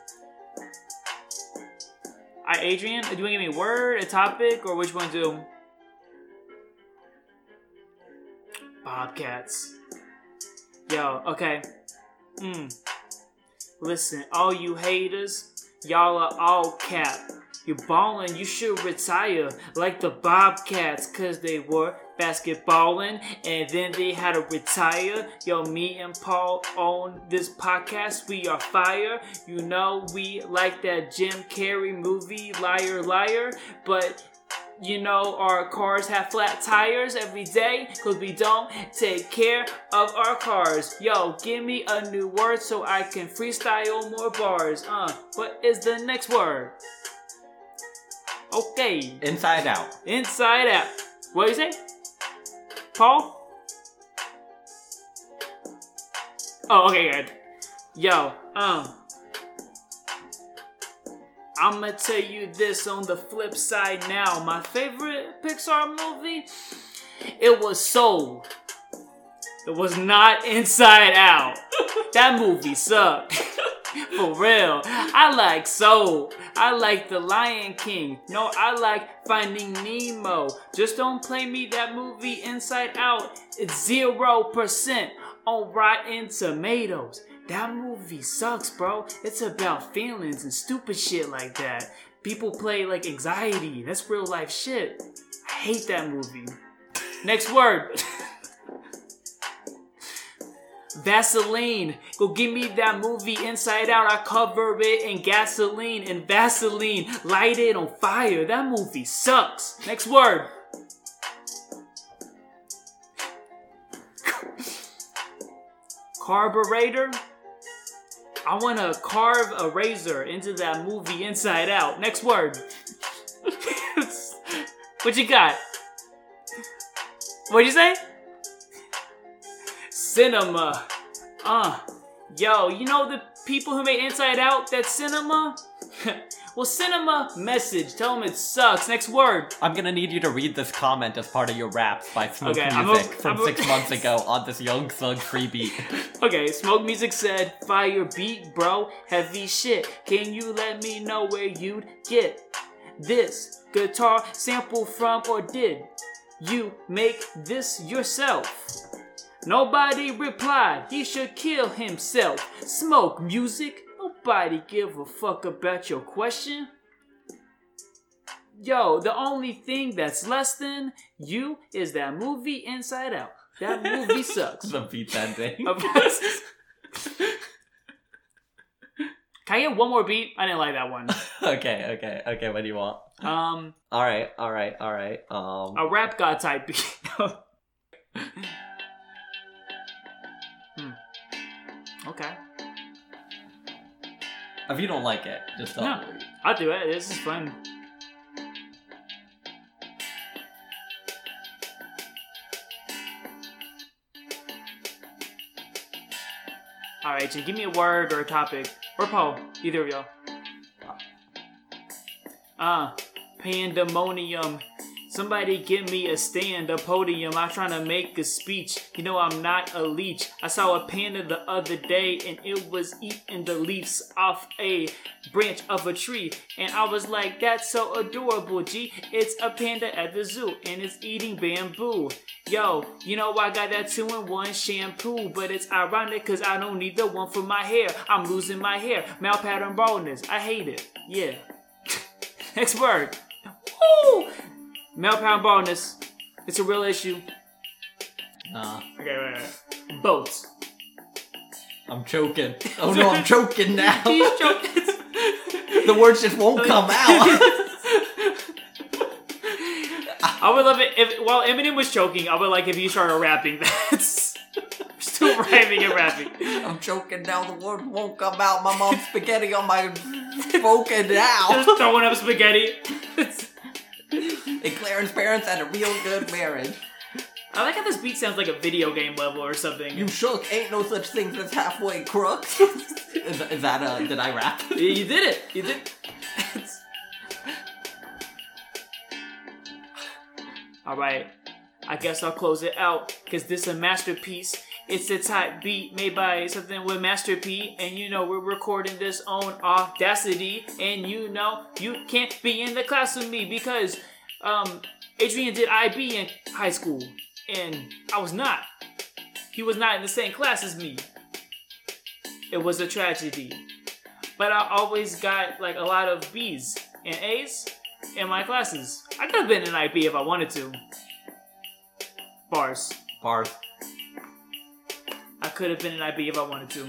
Alright, Adrian, do you want to give me a word, a topic, or which one do? Bobcats. Yo, okay. Mm. Listen, all you haters, y'all are all cap. You ballin', you should retire like the Bobcats, cause they were basketballin' and then they had to retire. Yo, me and Paul on this podcast, we are fire. You know, we like that Jim Carrey movie, Liar, Liar, but you know, our cars have flat tires every day because we don't take care of our cars. Yo, give me a new word so I can freestyle more bars. Uh, what is the next word? Okay, inside out. inside out. What do you say? Paul? Oh, okay, good. Yo, um. I'ma tell you this on the flip side now. My favorite Pixar movie, it was Soul. It was not Inside Out. that movie sucked. For real. I like Soul. I like The Lion King. No, I like Finding Nemo. Just don't play me that movie Inside Out. It's zero percent on Rotten Tomatoes. That movie sucks, bro. It's about feelings and stupid shit like that. People play like anxiety. That's real life shit. I hate that movie. Next word. Vaseline. Go give me that movie Inside Out. I cover it in gasoline and Vaseline. Light it on fire. That movie sucks. Next word. Carburetor. I want to carve a razor into that movie Inside Out. Next word. what you got? What'd you say? Cinema. Uh. Yo, you know the people who made Inside Out? That cinema? well, cinema message. Tell them it sucks. Next word. I'm gonna need you to read this comment as part of your raps by Smoke Okay, Music a- from a- six months ago on this Young Thug free beat. Okay, Smoke Music said, Fire beat, bro. Heavy shit. Can you let me know where you'd get this guitar sample from, or did you make this yourself? Nobody replied, he should kill himself. Smoke Music, nobody give a fuck about your question. Yo, the only thing that's less than you is that movie Inside Out. That movie sucks. the beat. Of course. Can I get one more beat? I didn't like that one. okay, okay, okay. What do you want? Um, All right, all right, all right. Um, a rap god type beat. Okay, if you don't like it, just don't. No. I'll do it. This is fun. All right, so give me a word or a topic, or Paul, either of y'all. Uh, pandemonium. Somebody give me a stand, a podium. I'm trying to make a speech. You know I'm not a leech. I saw a panda the other day and it was eating the leaves off a branch of a tree. And I was like, that's so adorable, G. It's a panda at the zoo and it's eating bamboo. Yo, you know I got that two in one shampoo, but it's ironic cause I don't need the one for my hair. I'm losing my hair. male pattern baldness. I hate it. Yeah. Next word. Woo! Malpattern baldness. It's a real issue. Nah, Okay, wait, wait. Boats. I'm choking. Oh no, I'm choking now. He's joking. the words just won't come out. I would love it if while Eminem was choking, I would like if you started rapping. That's still rhyming and rapping. I'm choking now. The word won't come out. My mom's spaghetti on my spoken now. Just throwing up spaghetti. And Clarence parents had a real good marriage. I like how this beat sounds like a video game level or something. You shook. Ain't no such thing as halfway crooks. is, is that uh? Did I rap? You- you did it. You did. All right. I guess I'll close it out because this is a masterpiece. It's a type beat made by something with Master P, and you know we're recording this on Audacity, and you know you can't be in the class with me because um Adrian did IB in high school, and I was not. He was not in the same class as me. It was a tragedy but I always got like a lot of B's and A's in my classes. I could have been an IB if I wanted to. Bars. Bars. I could have been an IB if I wanted to.